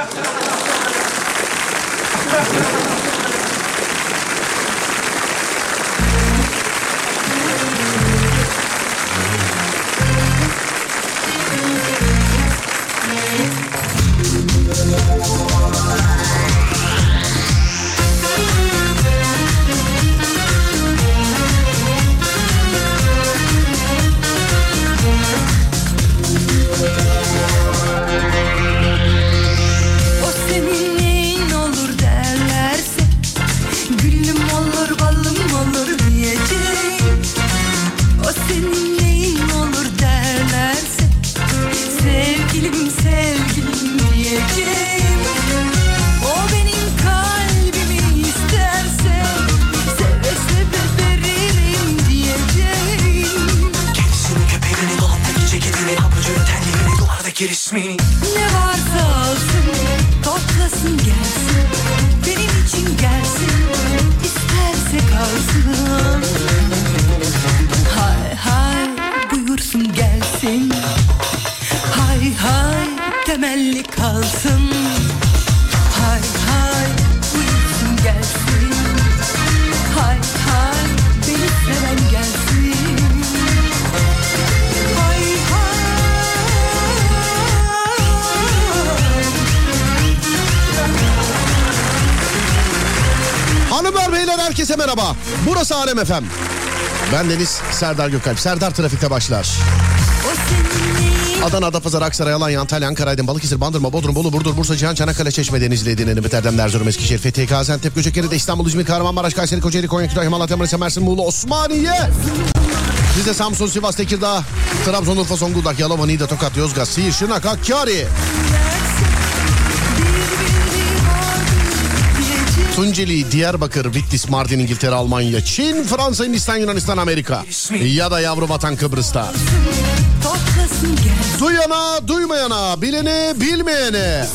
감사합니다. FM. Ben Deniz Serdar Gökalp. Serdar Trafik'te başlar. Adana, Adapazarı, Aksaray, Alanya, Antalya, Ankara, Aydın, Balıkesir, Bandırma, Bodrum, Bolu, Burdur, Bursa, Cihan, Çanakkale, Çeşme, Denizli, Edirne, Nibet, Erdem, Erzurum, Eskişehir, Fethiye, Gaziantep, Göcekeri, İstanbul, İzmir, Kahramanmaraş, Kayseri, Kocaeli, Konya, Kütahya, Malatya, Manisa, Mersin, Muğla, Osmaniye. Biz de Samsun, Sivas, Tekirdağ, Trabzon, Urfa, Zonguldak, Yalova, Niğde, Tokat, Yozgat, Siirt, Şırnak, Hakkari, Tunceli, Diyarbakır, Bitlis, Mardin, İngiltere, Almanya, Çin, Fransa, Hindistan, Yunanistan, Amerika ya da yavru vatan Kıbrıs'ta. Duyana, duymayana, bilene, bilmeyene.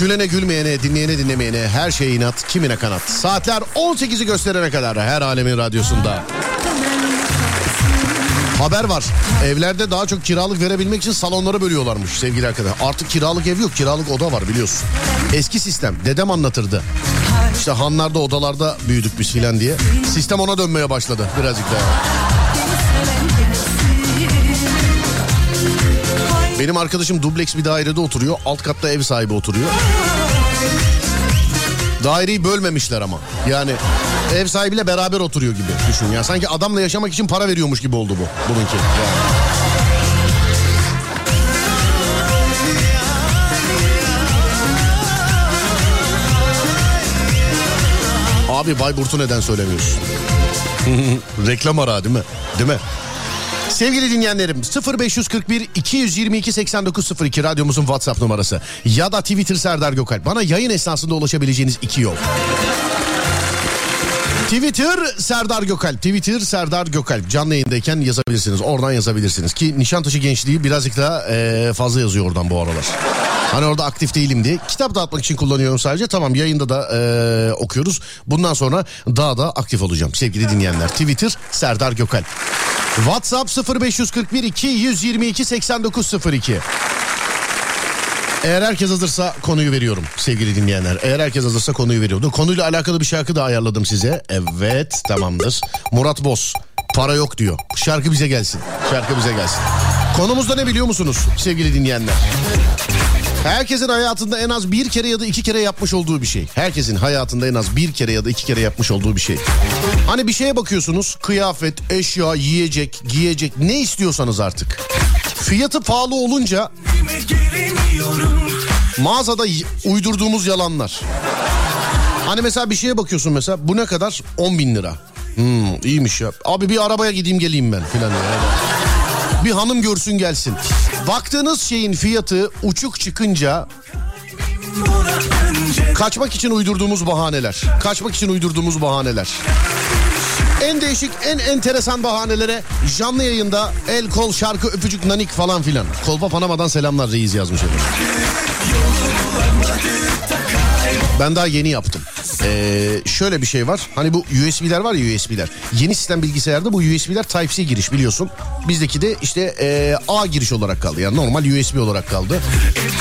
Gülene, gülmeyene, dinleyene, dinlemeyene her şey inat, kimine kanat. Saatler 18'i gösterene kadar her alemin radyosunda. Haber var. Evlerde daha çok kiralık verebilmek için salonları bölüyorlarmış sevgili arkadaşlar. Artık kiralık ev yok, kiralık oda var biliyorsun. Eski sistem. Dedem anlatırdı. İşte hanlarda, odalarda büyüdük biz filan diye. Sistem ona dönmeye başladı birazcık daha. Benim arkadaşım dubleks bir dairede oturuyor. Alt katta ev sahibi oturuyor. Daireyi bölmemişler ama. Yani ev sahibiyle beraber oturuyor gibi düşün ya. Sanki adamla yaşamak için para veriyormuş gibi oldu bu bununki. Yani. Abi Bayburt'u neden söylemiyorsun? Reklam ara değil mi? Değil mi? Sevgili dinleyenlerim 0541 222 8902 radyomuzun WhatsApp numarası ya da Twitter Serdar Gökalp. Bana yayın esnasında ulaşabileceğiniz iki yol. Twitter Serdar Gökalp. Twitter Serdar Gökalp. Canlı yayındayken yazabilirsiniz. Oradan yazabilirsiniz. Ki Nişantaşı gençliği birazcık daha eee, fazla yazıyor oradan bu aralar. Hani orada aktif değilim diye. Kitap dağıtmak için kullanıyorum sadece. Tamam yayında da eee, okuyoruz. Bundan sonra daha da aktif olacağım sevgili dinleyenler. Twitter Serdar Gökalp. WhatsApp 0541 222 8902. Eğer herkes hazırsa konuyu veriyorum sevgili dinleyenler. Eğer herkes hazırsa konuyu veriyorum. Dur, Konuyla alakalı bir şarkı da ayarladım size. Evet tamamdır. Murat Boz para yok diyor. Şarkı bize gelsin. Şarkı bize gelsin. Konumuzda ne biliyor musunuz sevgili dinleyenler? Herkesin hayatında en az bir kere ya da iki kere yapmış olduğu bir şey. Herkesin hayatında en az bir kere ya da iki kere yapmış olduğu bir şey. Hani bir şeye bakıyorsunuz kıyafet, eşya, yiyecek, giyecek ne istiyorsanız artık. Fiyatı pahalı olunca mağazada uydurduğumuz yalanlar. Hani mesela bir şeye bakıyorsun mesela bu ne kadar? 10 bin lira. Hmm, iyiymiş ya. Abi bir arabaya gideyim geleyim ben filan. Bir hanım görsün gelsin. Baktığınız şeyin fiyatı uçuk çıkınca kaçmak için uydurduğumuz bahaneler. Kaçmak için uydurduğumuz bahaneler. En değişik, en enteresan bahanelere canlı yayında el, kol, şarkı, öpücük, nanik falan filan. Kolpa Panama'dan selamlar reis yazmış efendim. Ben daha yeni yaptım. Ee, şöyle bir şey var. Hani bu USB'ler var ya USB'ler. Yeni sistem bilgisayarda bu USB'ler Type-C giriş biliyorsun. Bizdeki de işte e, A giriş olarak kaldı. Yani normal USB olarak kaldı.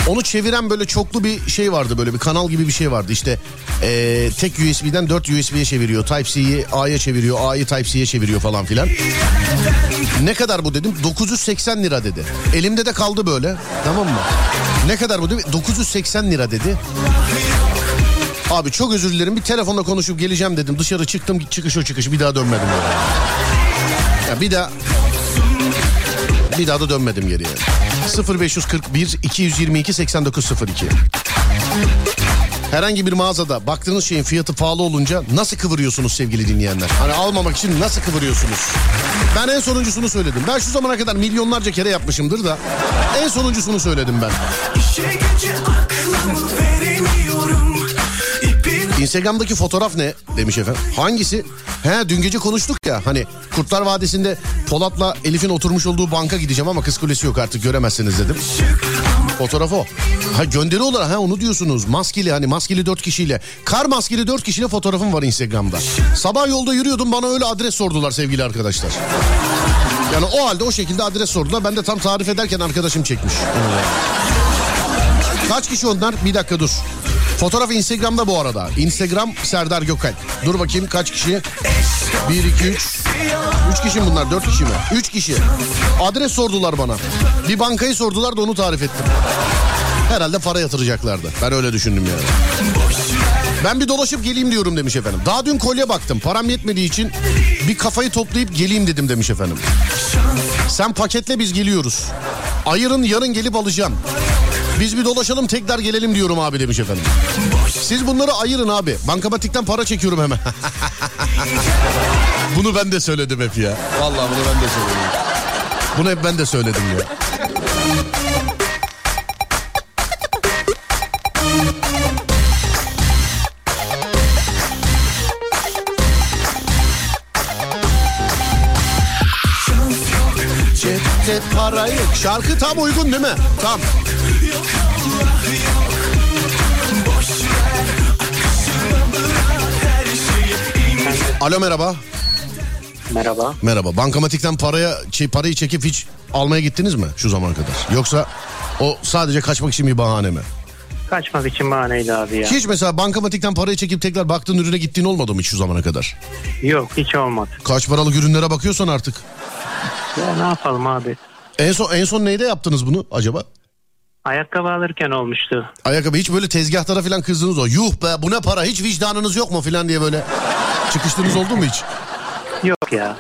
Onu çeviren böyle çoklu bir şey vardı. Böyle bir kanal gibi bir şey vardı. İşte e, tek USB'den 4 USB'ye çeviriyor. Type-C'yi A'ya çeviriyor. A'yı Type-C'ye çeviriyor falan filan. Ne kadar bu dedim? 980 lira dedi. Elimde de kaldı böyle. Tamam mı? Ne kadar bu dedim? 980 lira dedi. Abi çok özür dilerim bir telefonla konuşup geleceğim dedim. Dışarı çıktım çıkış o çıkış bir daha dönmedim. Yani. Ya bir daha bir daha da dönmedim geriye. 0541 222 8902 Herhangi bir mağazada baktığınız şeyin fiyatı pahalı olunca nasıl kıvırıyorsunuz sevgili dinleyenler? Hani almamak için nasıl kıvırıyorsunuz? Ben en sonuncusunu söyledim. Ben şu zamana kadar milyonlarca kere yapmışımdır da en sonuncusunu söyledim ben. İşe veremiyorum İpin Instagram'daki fotoğraf ne demiş efendim. Hangisi? He dün gece konuştuk ya hani Kurtlar Vadisi'nde Polat'la Elif'in oturmuş olduğu banka gideceğim ama kız kulesi yok artık göremezsiniz dedim. Fotoğraf o. Ha gönderi olarak ha onu diyorsunuz. Maskeli hani maskeli dört kişiyle. Kar maskeli dört kişiyle fotoğrafım var Instagram'da. Sabah yolda yürüyordum bana öyle adres sordular sevgili arkadaşlar. Yani o halde o şekilde adres sordular. Ben de tam tarif ederken arkadaşım çekmiş. Kaç kişi onlar? Bir dakika dur. Fotoğraf Instagram'da bu arada. Instagram Serdar Gökalp. Dur bakayım kaç kişi? 1, 2, 3. 3 kişi mi bunlar? 4 kişi mi? 3 kişi. Adres sordular bana. Bir bankayı sordular da onu tarif ettim. Herhalde para yatıracaklardı. Ben öyle düşündüm yani. Ben bir dolaşıp geleyim diyorum demiş efendim. Daha dün kolye baktım. Param yetmediği için bir kafayı toplayıp geleyim dedim demiş efendim. Sen paketle biz geliyoruz. Ayırın yarın gelip alacağım. Biz bir dolaşalım tekrar gelelim diyorum abi demiş efendim. Siz bunları ayırın abi. Bankamatikten para çekiyorum hemen. bunu ben de söyledim hep ya. Vallahi bunu ben de söyledim. Bunu hep ben de söyledim ya. Cepte para yok. Şarkı tam uygun değil mi? Tam. Alo merhaba. Merhaba. Merhaba. Bankamatikten paraya şey, parayı çekip hiç almaya gittiniz mi şu zamana kadar? Yoksa o sadece kaçmak için bir bahane mi? Kaçmak için bahaneydi abi ya. Hiç mesela bankamatikten parayı çekip tekrar baktığın ürüne gittiğin olmadı mı hiç şu zamana kadar? Yok hiç olmadı. Kaç paralık ürünlere bakıyorsan artık. Ya ne yapalım abi? En son en son neyde yaptınız bunu acaba? Ayakkabı alırken olmuştu. Ayakkabı hiç böyle tezgahtara falan kızdınız o. Yuh be bu ne para hiç vicdanınız yok mu falan diye böyle çıkıştığınız oldu mu hiç? Yok ya.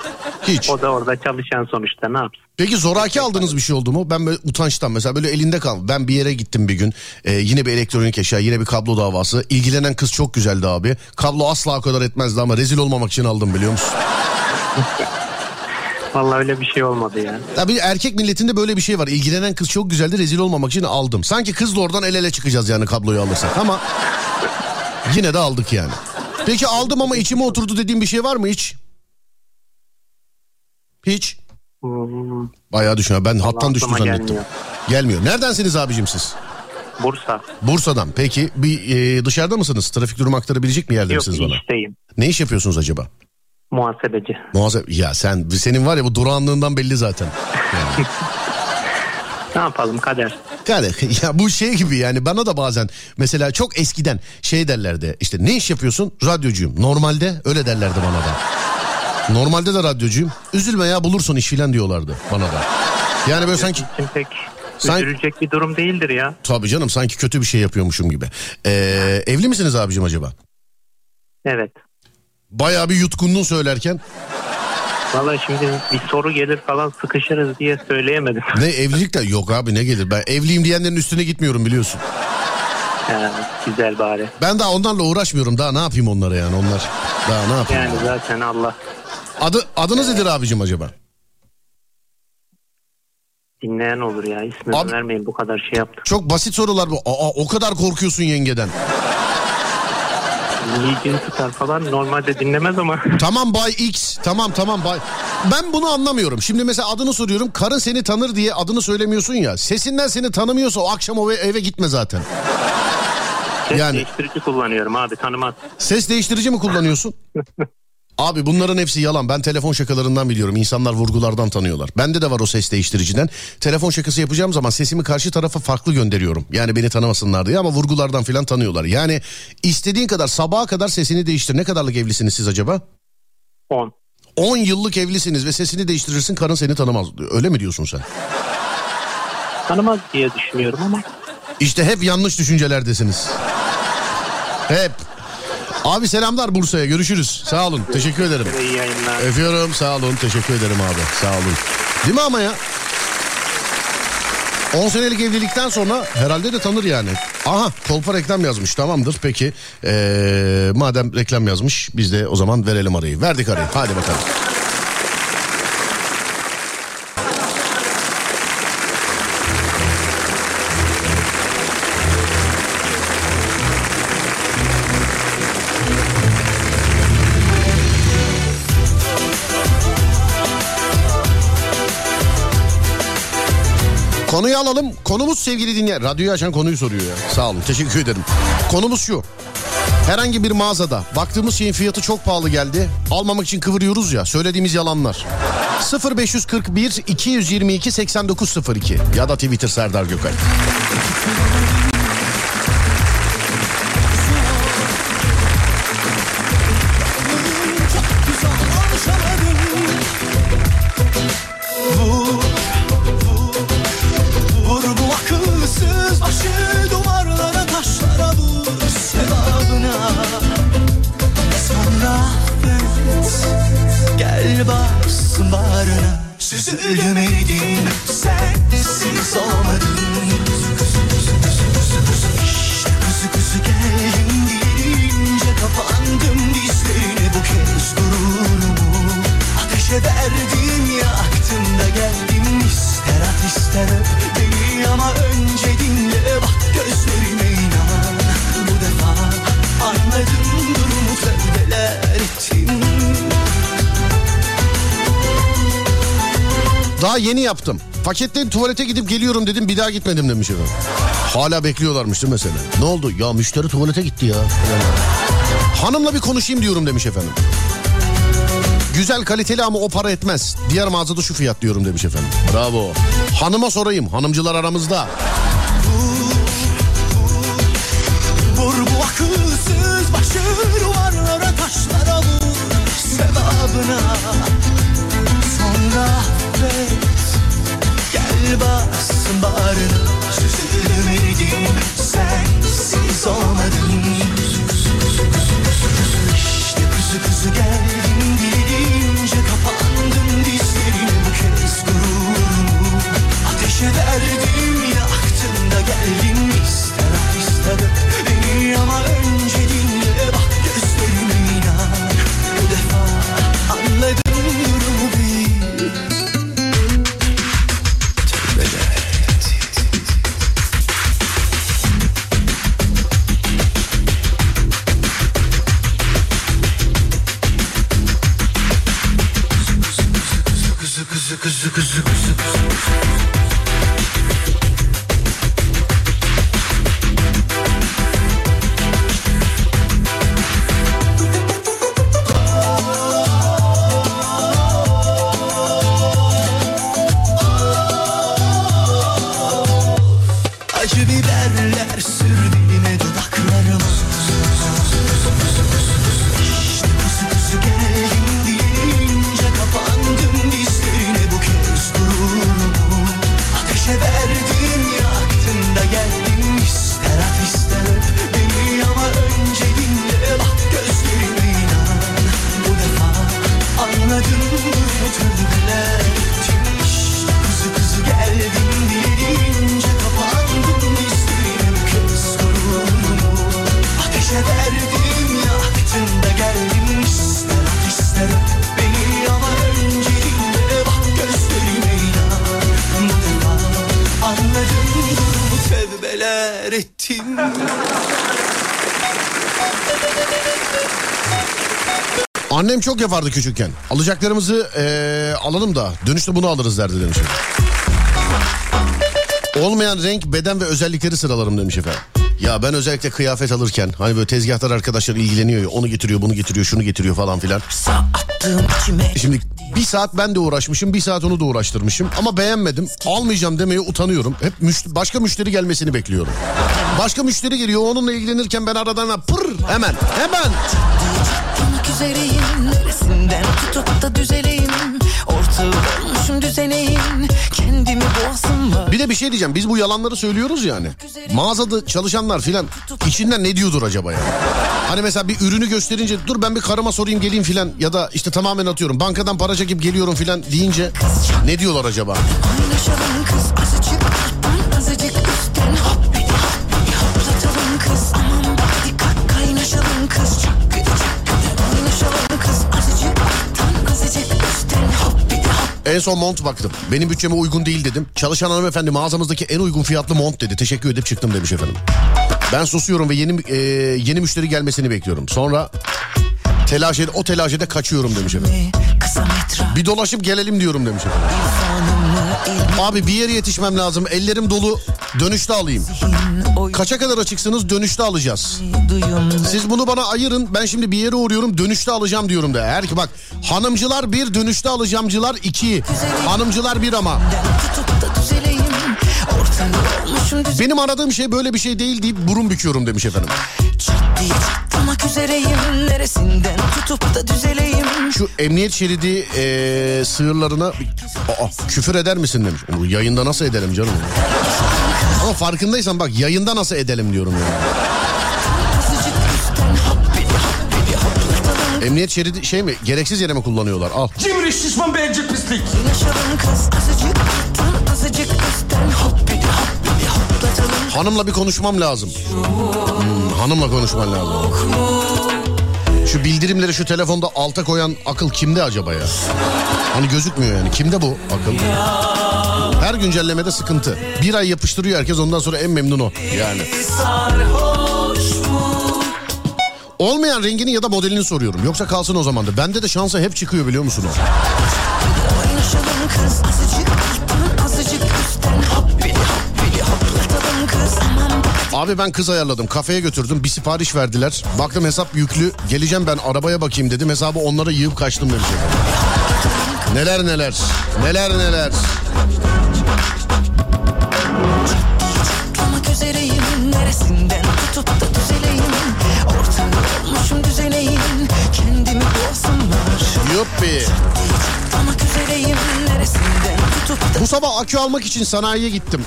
Hiç. O da orada çalışan sonuçta ne yapsın? Peki zoraki aldığınız bir şey oldu mu? Ben böyle utançtan mesela böyle elinde kal. Ben bir yere gittim bir gün. Ee, yine bir elektronik eşya, yine bir kablo davası. İlgilenen kız çok güzeldi abi. Kablo asla o kadar etmezdi ama rezil olmamak için aldım biliyor musun? Vallahi öyle bir şey olmadı ya. Tabii erkek milletinde böyle bir şey var. İlgilenen kız çok güzeldi rezil olmamak için aldım. Sanki kızla oradan el ele çıkacağız yani kabloyu alırsak ama yine de aldık yani. Peki aldım ama içime oturdu dediğim bir şey var mı hiç? Hiç. Hmm, Bayağı düşün. Ben hattan düştü zannettim. gelmiyor. Gelmiyor. Neredensiniz abicim siz? Bursa. Bursa'dan. Peki bir e, dışarıda mısınız? Trafik durumu aktarabilecek mi yerde Yok misiniz bana? işteyim. Ne iş yapıyorsunuz acaba? Muhasebeci. Muhasebe. Ya sen senin var ya bu durağanlığından belli zaten. Yani. Ne yapalım kader. Yani ya bu şey gibi yani bana da bazen mesela çok eskiden şey derlerdi işte ne iş yapıyorsun? Radyocuyum. Normalde öyle derlerdi bana da. Normalde de radyocuyum. Üzülme ya bulursun iş filan diyorlardı bana da. Yani böyle sanki pek Sen- üzülecek bir durum değildir ya. tabii canım sanki kötü bir şey yapıyormuşum gibi. Ee, evli misiniz abicim acaba? Evet. Bayağı bir yutkunluğun söylerken. Vallahi şimdi bir soru gelir falan sıkışırız diye söyleyemedim. Ne evlilik de yok abi ne gelir. Ben evliyim diyenlerin üstüne gitmiyorum biliyorsun. Yani güzel bari. Ben daha onlarla uğraşmıyorum. Daha ne yapayım onlara yani onlar. Daha ne yapayım? Yani zaten Allah Adı, adınız nedir abicim acaba? dinleyen olur ya. İsmini Abi- vermeyin bu kadar şey yaptım. Çok basit sorular bu. Aa, o kadar korkuyorsun yengeden. Milli cin tutar falan normalde dinlemez ama Tamam Bay X. Tamam tamam Bay. Ben bunu anlamıyorum. Şimdi mesela adını soruyorum. Karın seni tanır diye adını söylemiyorsun ya. Sesinden seni tanımıyorsa o akşam o eve gitme zaten. Ses Yani- değiştirici kullanıyorum abi tanımaz. Ses değiştirici mi kullanıyorsun? Abi bunların hepsi yalan. Ben telefon şakalarından biliyorum. İnsanlar vurgulardan tanıyorlar. Bende de var o ses değiştiriciden. Telefon şakası yapacağım zaman sesimi karşı tarafa farklı gönderiyorum. Yani beni tanımasınlar diye ama vurgulardan filan tanıyorlar. Yani istediğin kadar sabaha kadar sesini değiştir. Ne kadarlık evlisiniz siz acaba? 10. 10 yıllık evlisiniz ve sesini değiştirirsin karın seni tanımaz. Öyle mi diyorsun sen? Tanımaz diye düşünüyorum ama İşte hep yanlış düşüncelerdesiniz. Hep. Abi selamlar Bursa'ya görüşürüz. Sağ olun teşekkür ederim. iyi yayınlar. Öpüyorum sağ olun teşekkür ederim abi sağ olun. Değil mi ama ya? 10 senelik evlilikten sonra herhalde de tanır yani. Aha kolpa reklam yazmış tamamdır peki. Ee, madem reklam yazmış biz de o zaman verelim arayı. Verdik arayı hadi bakalım. Konuyu alalım. Konumuz sevgili dinleyen. Radyoyu açan konuyu soruyor ya. Sağ olun teşekkür ederim. Konumuz şu. Herhangi bir mağazada baktığımız şeyin fiyatı çok pahalı geldi. Almamak için kıvırıyoruz ya söylediğimiz yalanlar. 0541 222 8902 ya da Twitter Serdar Gökay. Paketten tuvalete gidip geliyorum dedim bir daha gitmedim demiş efendim. Hala bekliyorlarmış değil mesela? Ne oldu? Ya müşteri tuvalete gitti ya. Yani. Hanımla bir konuşayım diyorum demiş efendim. Güzel kaliteli ama o para etmez. Diğer mağazada şu fiyat diyorum demiş efendim. Bravo. Hanıma sorayım. Hanımcılar aramızda. Vur bu akılsız başı duvarlara taşlara vur sevabına gel bassın bağrına. Süzülmedim sensiz olmadım İşte kuzu kuzu geldim çok yapardı küçükken. Alacaklarımızı eee, alalım da dönüşte bunu alırız derdi demiş. Olmayan renk, beden ve özellikleri sıralarım demiş efendim. Ya ben özellikle kıyafet alırken hani böyle tezgahtar arkadaşlar ilgileniyor ya onu getiriyor bunu getiriyor şunu getiriyor falan filan. Şimdi bir saat ben de uğraşmışım bir saat onu da uğraştırmışım ama beğenmedim almayacağım demeye utanıyorum. Hep müş- başka müşteri gelmesini bekliyorum. Başka müşteri geliyor onunla ilgilenirken ben aradan pır hemen hemen. Neresinden tutup da düzeleyim Ortağı olmuşum düzeneyim Kendimi boğasım var Bir de bir şey diyeceğim biz bu yalanları söylüyoruz yani. Mağazada çalışanlar filan içinden ne diyordur acaba yani? Hani mesela bir ürünü gösterince dur ben bir karıma sorayım geleyim filan ya da işte tamamen atıyorum bankadan para çekip geliyorum filan deyince ne diyorlar acaba? Paylaşalım kız azıcık En son mont baktım. Benim bütçeme uygun değil dedim. Çalışan hanımefendi mağazamızdaki en uygun fiyatlı mont dedi. Teşekkür edip çıktım demiş efendim. Ben susuyorum ve yeni e, yeni müşteri gelmesini bekliyorum. Sonra telaş ed- o telaş ede kaçıyorum demiş efendim. Bir dolaşıp gelelim diyorum demiş efendim. Abi bir yere yetişmem lazım. Ellerim dolu. Dönüşte alayım. Kaça kadar açıksınız? Dönüşte alacağız. Siz bunu bana ayırın. Ben şimdi bir yere uğruyorum. Dönüşte alacağım diyorum da. Her ki bak hanımcılar bir, dönüşte alacağımcılar iki. Hanımcılar bir ama. Tutup Benim aradığım şey böyle bir şey değil deyip burun büküyorum demiş efendim. Diye çatlamak üzereyim Neresinden tutup da düzeleyim Şu emniyet şeridi eee, sığırlarına Aa, küfür eder misin demiş. Onu yayında nasıl edelim canım? Ama farkındaysan bak yayında nasıl edelim diyorum yani. Emniyet şeridi şey mi gereksiz yere mi kullanıyorlar? Al. Cimri şişman bencil pislik. Yaşalım kız azıcık alttan azıcık üstten hop Hanımla bir konuşmam lazım. Hmm, hanımla konuşman lazım. Şu bildirimleri şu telefonda alta koyan akıl kimde acaba ya? Hani gözükmüyor yani. Kimde bu akıl? Her güncellemede sıkıntı. Bir ay yapıştırıyor herkes ondan sonra en memnun o. Yani. Olmayan rengini ya da modelini soruyorum. Yoksa kalsın o zaman da. Bende de şansa hep çıkıyor biliyor musun o? Abi ben kız ayarladım. Kafeye götürdüm. Bir sipariş verdiler. Baktım hesap yüklü. Geleceğim ben arabaya bakayım dedim. Hesabı onlara yığıp kaçtım demiş. Neler neler. Neler neler. Çatlamak üzereyim Neresinden tutup da düzeleyim Ortağı olmuşum düzeneyim Kendimi boğasım var Yuppi. Bu sabah akü almak için sanayiye gittim.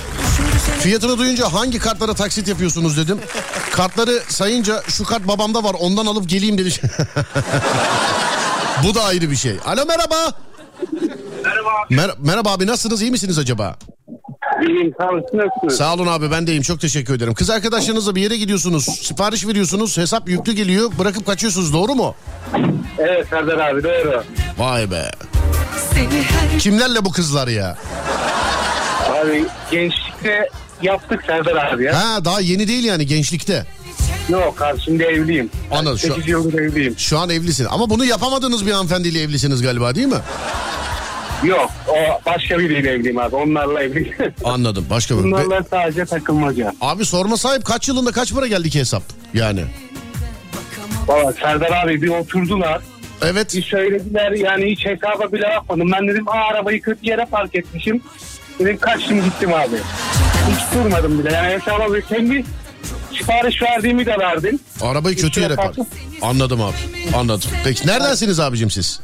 Fiyatını duyunca hangi kartlara taksit yapıyorsunuz dedim. Kartları sayınca şu kart babamda var ondan alıp geleyim dedi. Bu da ayrı bir şey. Alo merhaba. Merhaba. Mer- merhaba abi nasılsınız iyi misiniz acaba? İyiyim sağ olun. Nasılsınız? Sağ olun abi ben de iyiyim çok teşekkür ederim. Kız arkadaşlarınızla bir yere gidiyorsunuz. Sipariş veriyorsunuz hesap yüklü geliyor bırakıp kaçıyorsunuz doğru mu? Evet Serdar abi doğru. Vay be. Kimlerle bu kızlar ya? Abi gençlikte yaptık Serdar abi ya. Ha daha yeni değil yani gençlikte. Yok abi şimdi evliyim. Anladım, şu- 8 yıldır evliyim. Şu an evlisin ama bunu yapamadığınız bir hanımefendiyle evlisiniz galiba değil mi? Yok o başka biriyle evliyim abi. Onlarla evliyim. Anladım başka bir. Ve- Bunlarla sadece takılmaca. Abi sorma sahip kaç yılında kaç para geldi ki hesap? Yani. Valla Serdar abi bir oturdular. Evet. Bir söylediler yani hiç hesaba bile bakmadım. Ben dedim aa arabayı kötü yere park etmişim. Dedim kaçtım gittim abi. Hiç durmadım bile. Yani hesaba bir kendi sipariş verdiğimi de verdim. Arabayı kötü yere park. Anladım abi. Anladım. Peki neredensiniz abicim siz?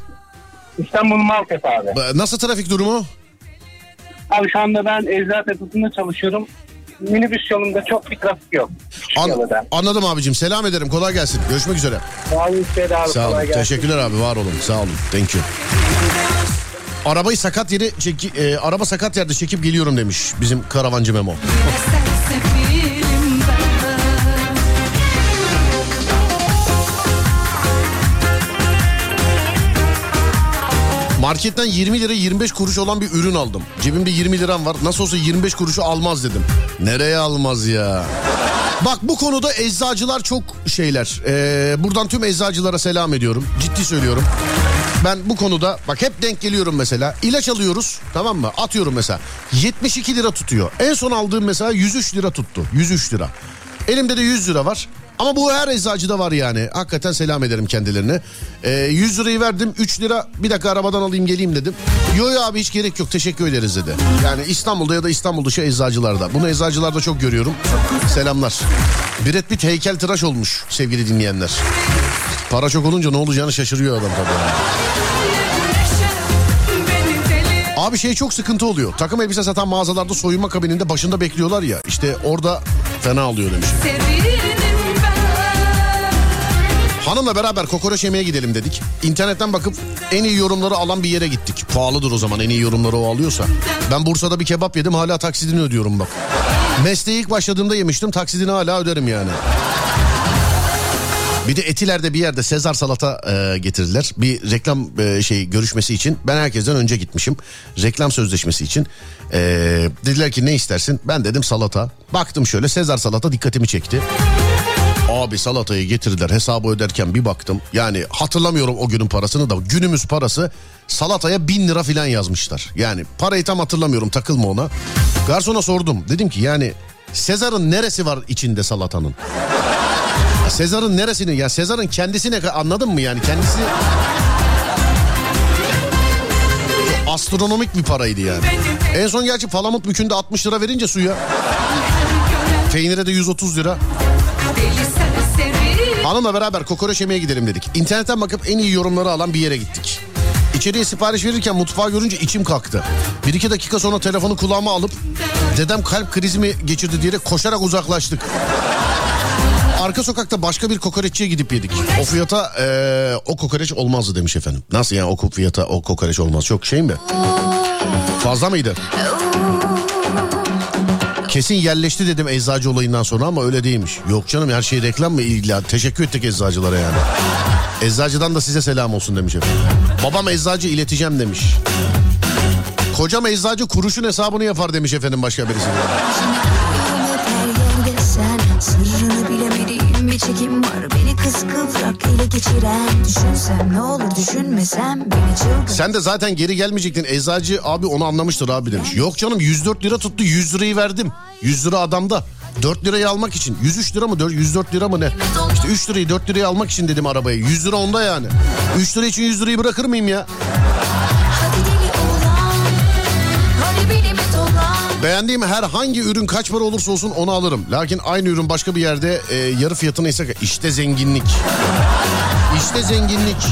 İstanbul Maltepe abi. Nasıl trafik durumu? Abi şu anda ben Eczacı çalışıyorum. Minibüs yolunda çok bir trafik yok. An- anladım abicim. Selam ederim. Kolay gelsin. Görüşmek üzere. Abi işte abi. Sağ olun. Teşekkürler abi. Var olun. Sağ olun. Thank you. Arabayı sakat yere çeki, e, araba sakat yerde çekip geliyorum demiş bizim karavancı Memo. Marketten 20 lira 25 kuruş olan bir ürün aldım. Cebimde 20 liram var. Nasıl olsa 25 kuruşu almaz dedim. Nereye almaz ya? Bak bu konuda eczacılar çok şeyler. Ee, buradan tüm eczacılara selam ediyorum. Ciddi söylüyorum. Ben bu konuda bak hep denk geliyorum mesela. İlaç alıyoruz tamam mı? Atıyorum mesela. 72 lira tutuyor. En son aldığım mesela 103 lira tuttu. 103 lira. Elimde de 100 lira var. Ama bu her eczacıda var yani. Hakikaten selam ederim kendilerine. Ee, 100 lirayı verdim. 3 lira bir dakika arabadan alayım geleyim dedim. Yo yo abi hiç gerek yok teşekkür ederiz dedi. Yani İstanbul'da ya da İstanbul dışı eczacılarda. Bunu eczacılarda çok görüyorum. Selamlar. Brad Pitt heykel tıraş olmuş sevgili dinleyenler. Para çok olunca ne olacağını şaşırıyor adam tabii. Abi şey çok sıkıntı oluyor. Takım elbise satan mağazalarda soyunma kabininde başında bekliyorlar ya. İşte orada fena oluyor demiş. Hanımla beraber kokoreç yemeye gidelim dedik. İnternetten bakıp en iyi yorumları alan bir yere gittik. Pahalıdır o zaman en iyi yorumları o alıyorsa. Ben Bursa'da bir kebap yedim hala taksidini ödüyorum bak. Mesleğe ilk başladığımda yemiştim taksidini hala öderim yani. Bir de Etiler'de bir yerde Sezar salata e, getirdiler. Bir reklam e, şey görüşmesi için. Ben herkesten önce gitmişim. Reklam sözleşmesi için. E, dediler ki ne istersin? Ben dedim salata. Baktım şöyle Sezar salata dikkatimi çekti. Abi salatayı getirdiler hesabı öderken bir baktım. Yani hatırlamıyorum o günün parasını da günümüz parası salataya bin lira falan yazmışlar. Yani parayı tam hatırlamıyorum takılma ona. Garsona sordum dedim ki yani Sezar'ın neresi var içinde salatanın? Sezar'ın neresini ya Sezar'ın kendisine anladın mı yani kendisi astronomik bir paraydı yani. En son gerçi Palamut Bükü'nde 60 lira verince suya. Peynire de 130 lira. Hanımla beraber kokoreç yemeye gidelim dedik. İnternetten bakıp en iyi yorumları alan bir yere gittik. İçeriye sipariş verirken mutfağı görünce içim kalktı. Bir iki dakika sonra telefonu kulağıma alıp dedem kalp krizi mi geçirdi diyerek koşarak uzaklaştık. Arka sokakta başka bir kokoreççiye gidip yedik. O fiyata ee, o kokoreç olmazdı demiş efendim. Nasıl yani o fiyata o kokoreç olmaz? Çok şey mi? Fazla mıydı? Kesin yerleşti dedim eczacı olayından sonra ama öyle değilmiş. Yok canım her şey reklam mı illa teşekkür ettik eczacılara yani. Eczacıdan da size selam olsun demiş efendim. Babam eczacı ileteceğim demiş. Kocam eczacı kuruşun hesabını yapar demiş efendim başka birisi. Sırrını bilemediğim bir çekim var Beni kıskıvrak ele geçiren Düşünsem ne olur düşünmesem Beni çılgın Sen de zaten geri gelmeyecektin. Eczacı abi onu anlamıştır abi demiş. Yok canım 104 lira tuttu 100 lirayı verdim. 100 lira adamda. 4 lirayı almak için. 103 lira mı 4, 104 lira mı ne? İşte 3 lirayı 4 lirayı almak için dedim arabaya. 100 lira onda yani. 3 lira için 100 lirayı bırakır mıyım ya? Beğendiğim herhangi ürün kaç para olursa olsun onu alırım. Lakin aynı ürün başka bir yerde e, yarı fiyatına ise işte zenginlik. İşte zenginlik.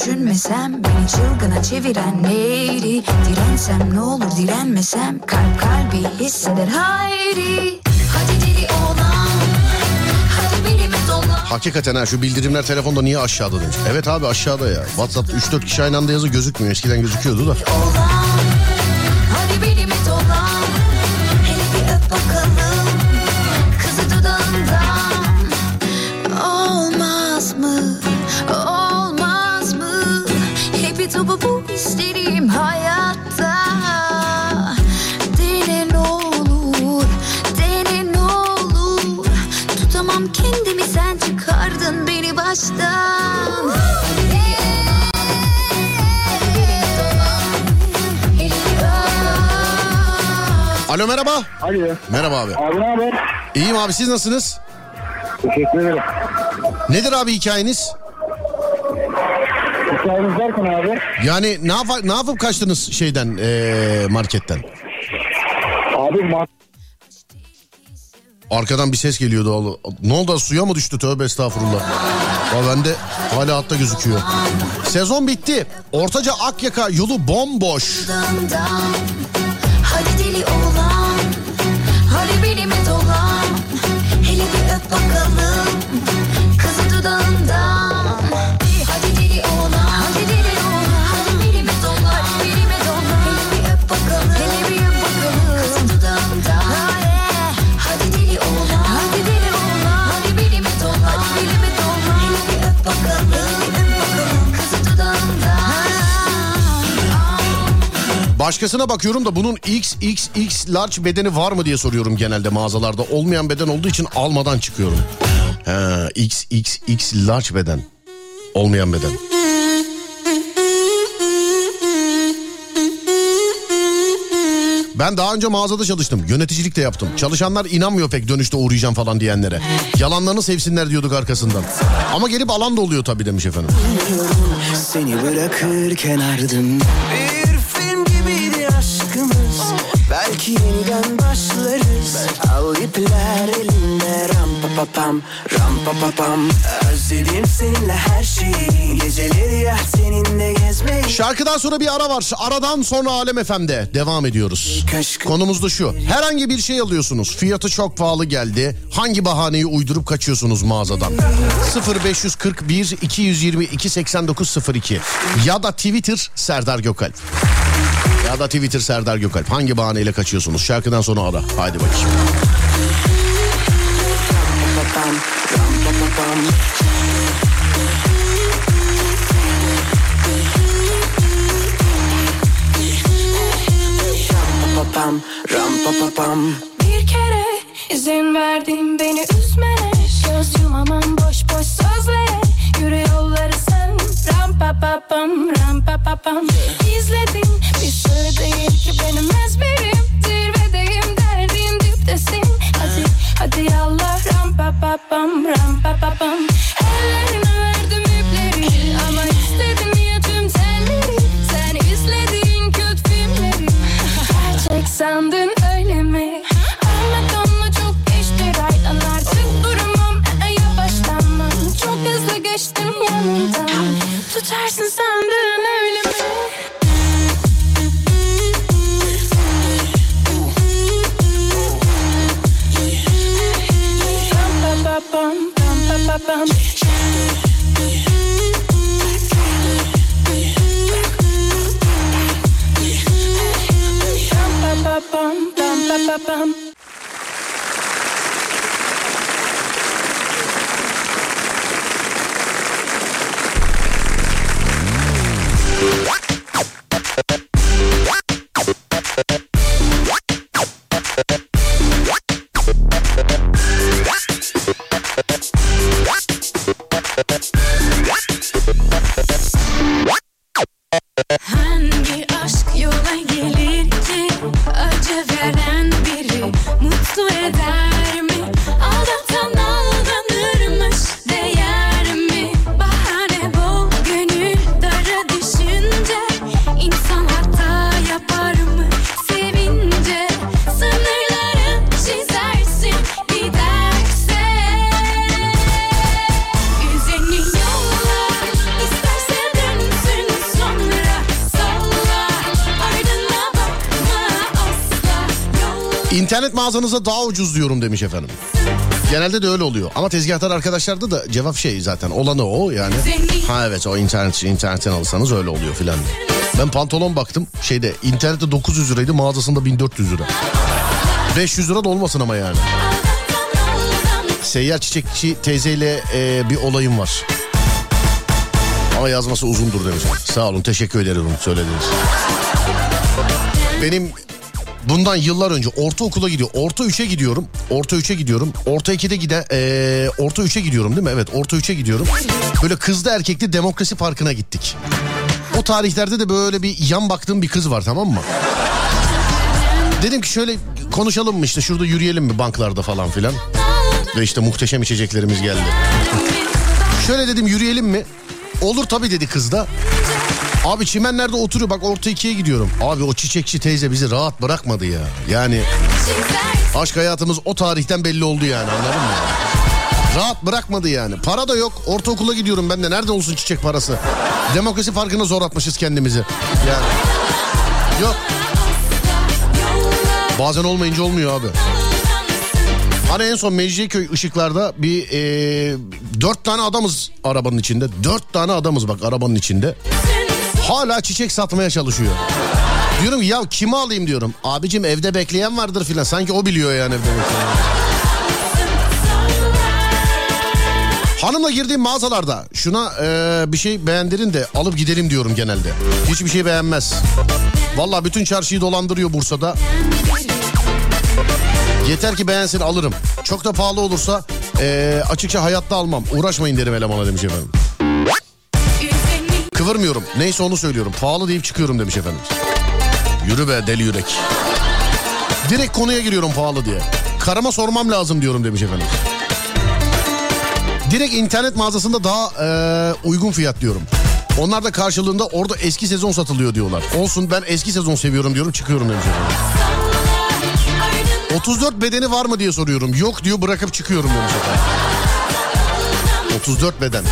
Düşünmesem Beni çılgına çeviren neydi Dirensem ne olur direnmesem Kalp kalbi hisseder hayri Hadi deli olan Hadi benim et olan Hakikaten ha şu bildirimler telefonda niye aşağıda demiş. Evet abi aşağıda ya. WhatsApp'ta 3-4 kişi aynı anda yazı gözükmüyor. Eskiden gözüküyordu da. olan Hadi olan Hele bir öp bakalım Hepi topu bu isterim hayatta Dene ne olur Dene ne olur Tutamam kendimi sen çıkardın beni baştan Alo merhaba. Alo. Merhaba abi. Abi ne haber? İyiyim abi siz nasılsınız? Teşekkür ederim. Nedir abi hikayeniz? Hikayeniz derken abi. Yani ne, yap ne yapıp kaçtınız şeyden eee, marketten? Abi ma- Arkadan bir ses geliyordu. oğlum. Ne oldu suya mı düştü tövbe estağfurullah. Ya bende hala hatta gözüküyor. Sezon bitti. Ortaca Akyaka yolu bomboş. Hadi deli olan Hadi benim et olan Hele bir öp bakalım Kızı dudağından Başkasına bakıyorum da bunun XXX large bedeni var mı diye soruyorum genelde mağazalarda. Olmayan beden olduğu için almadan çıkıyorum. He, XXX large beden. Olmayan beden. Ben daha önce mağazada çalıştım. Yöneticilik de yaptım. Çalışanlar inanmıyor pek dönüşte uğrayacağım falan diyenlere. Yalanlarını sevsinler diyorduk arkasından. Ama gelip alan da oluyor tabii demiş efendim. Seni bırakırken ardın Bir Belki yeniden başlarız Al ipler elinde Ram pa pa pam Ram pa pa pam Özledim seninle her şeyi Geceleri ya seninle gezmeyi Şarkıdan sonra bir ara var. Aradan sonra Alem FM'de devam ediyoruz. Konumuz da şu. Herhangi bir şey alıyorsunuz. Fiyatı çok pahalı geldi. Hangi bahaneyi uydurup kaçıyorsunuz mağazadan? 0541 222 8902 ya da Twitter Serdar Gökalp. Ya da Twitter Serdar Gökalp. Hangi bahaneyle kaçıyorsunuz? Şarkıdan sonra ara. Haydi bakayım. Bir kere izin verdin beni üzmene Göz yumamam boş boş sözlere pa pa pam ram pa pa pam İzledin bir sır değil ki benim ezberim. Zirvedeyim derdin diptesin. Hadi hadi yallah ram pa pa pam ram pa pa pam Ellerine verdim ipleri Ama istedim ya tüm telleri Sen izlediğin kötü filmleri. Gerçek sandın öyle mi? E, çok hızlı geçtim yanından Tutarsın sandın öyle mi? Pa pa pam. Pam pa pa İnternet mağazanıza daha ucuz diyorum demiş efendim. Genelde de öyle oluyor. Ama tezgahtar arkadaşlarda da cevap şey zaten olanı o yani. Ha evet o internet internetten alırsanız öyle oluyor filan. Ben pantolon baktım şeyde internette 900 liraydı mağazasında 1400 lira. 500 lira da olmasın ama yani. Seyyar çiçekçi teyzeyle e, bir olayım var. Ama yazması uzundur demiş. Sağ olun teşekkür ederim söylediğiniz. Benim bundan yıllar önce ortaokula gidiyor. Orta 3'e gidiyorum. Orta 3'e gidiyorum. Orta 2'de giden eee, orta 3'e gidiyorum değil mi? Evet orta 3'e gidiyorum. Böyle kızlı erkekli demokrasi parkına gittik. O tarihlerde de böyle bir yan baktığım bir kız var tamam mı? Dedim ki şöyle konuşalım mı işte şurada yürüyelim mi banklarda falan filan. Ve işte muhteşem içeceklerimiz geldi. Şöyle dedim yürüyelim mi? Olur tabii dedi kız da. Abi çimenlerde oturuyor bak orta ikiye gidiyorum. Abi o çiçekçi teyze bizi rahat bırakmadı ya. Yani aşk hayatımız o tarihten belli oldu yani anladın mı? Rahat bırakmadı yani. Para da yok. Ortaokula gidiyorum ben de. Nerede olsun çiçek parası? Demokrasi farkını zor atmışız kendimizi. Yani. Yok. Bazen olmayınca olmuyor abi. Hani en son Mecidiyeköy ışıklarda bir e, dört tane adamız arabanın içinde. Dört tane adamız bak arabanın içinde. Hala çiçek satmaya çalışıyor. Diyorum ya kime alayım diyorum. Abicim evde bekleyen vardır filan. Sanki o biliyor yani evde bekleyen. Hanımla girdiğim mağazalarda şuna e, bir şey beğendirin de alıp gidelim diyorum genelde. Hiçbir şey beğenmez. Valla bütün çarşıyı dolandırıyor Bursa'da. Yeter ki beğensin alırım. Çok da pahalı olursa eee, açıkça hayatta almam. Uğraşmayın derim elemana demiş efendim. Kıvırmıyorum. Neyse onu söylüyorum. Pahalı deyip çıkıyorum demiş efendim. Yürü be deli yürek. Direkt konuya giriyorum pahalı diye. Karıma sormam lazım diyorum demiş efendim. Direkt internet mağazasında daha eee, uygun fiyat diyorum. Onlar da karşılığında orada eski sezon satılıyor diyorlar. Olsun ben eski sezon seviyorum diyorum çıkıyorum demiş efendim. 34 bedeni var mı diye soruyorum. Yok diyor bırakıp çıkıyorum demiş efendim. 34 beden.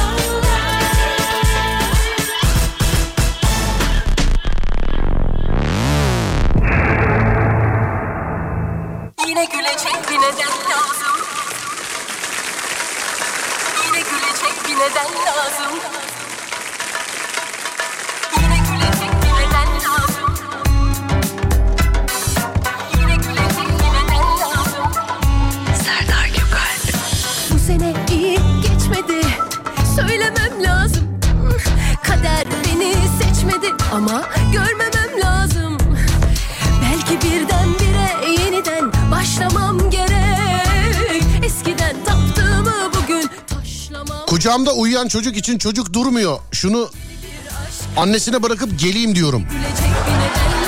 Kucağımda uyuyan çocuk için çocuk durmuyor. Şunu annesine bırakıp geleyim diyorum.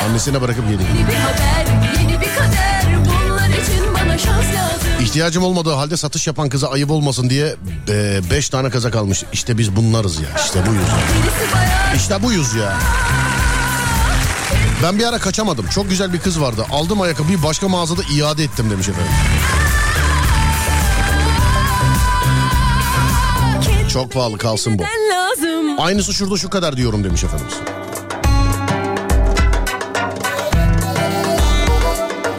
Annesine bırakıp geleyim. Yeni bir haber, yeni bir kader Bunlar için bana şans lazım İhtiyacım olmadığı halde satış yapan kıza ayıp olmasın diye 5 tane kazak almış. İşte biz bunlarız ya. İşte buyuz ya. İşte buyuz ya. Ben bir ara kaçamadım. Çok güzel bir kız vardı. Aldım ayakkabıyı başka mağazada iade ettim demiş efendim. Çok pahalı kalsın bu. Aynısı şurada şu kadar diyorum demiş efendim.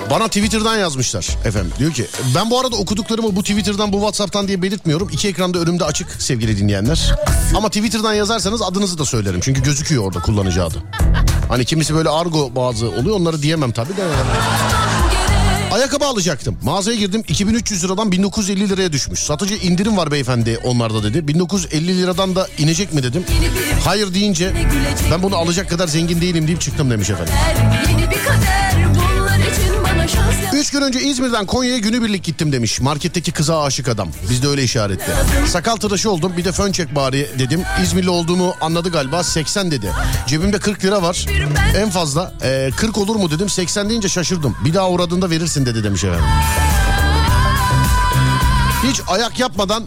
Bana Twitter'dan yazmışlar efendim. Diyor ki ben bu arada okuduklarımı bu Twitter'dan bu Whatsapp'tan diye belirtmiyorum. İki ekranda önümde açık sevgili dinleyenler. Ama Twitter'dan yazarsanız adınızı da söylerim. Çünkü gözüküyor orada kullanıcı adı. Hani kimisi böyle argo bazı oluyor onları diyemem tabii de. Ayakkabı alacaktım. Mağazaya girdim 2300 liradan 1950 liraya düşmüş. Satıcı indirim var beyefendi onlarda dedi. 1950 liradan da inecek mi dedim. Hayır deyince ben bunu alacak kadar zengin değilim deyip çıktım demiş efendim. Üç gün önce İzmir'den Konya'ya günübirlik gittim demiş. Marketteki kıza aşık adam. Biz de öyle işaretti. Sakal tıraşı oldum bir de fön çek bari dedim. İzmirli olduğumu anladı galiba 80 dedi. Cebimde 40 lira var. En fazla e, 40 olur mu dedim. 80 deyince şaşırdım. Bir daha uğradığında verirsin dedi demiş efendim. Hiç ayak yapmadan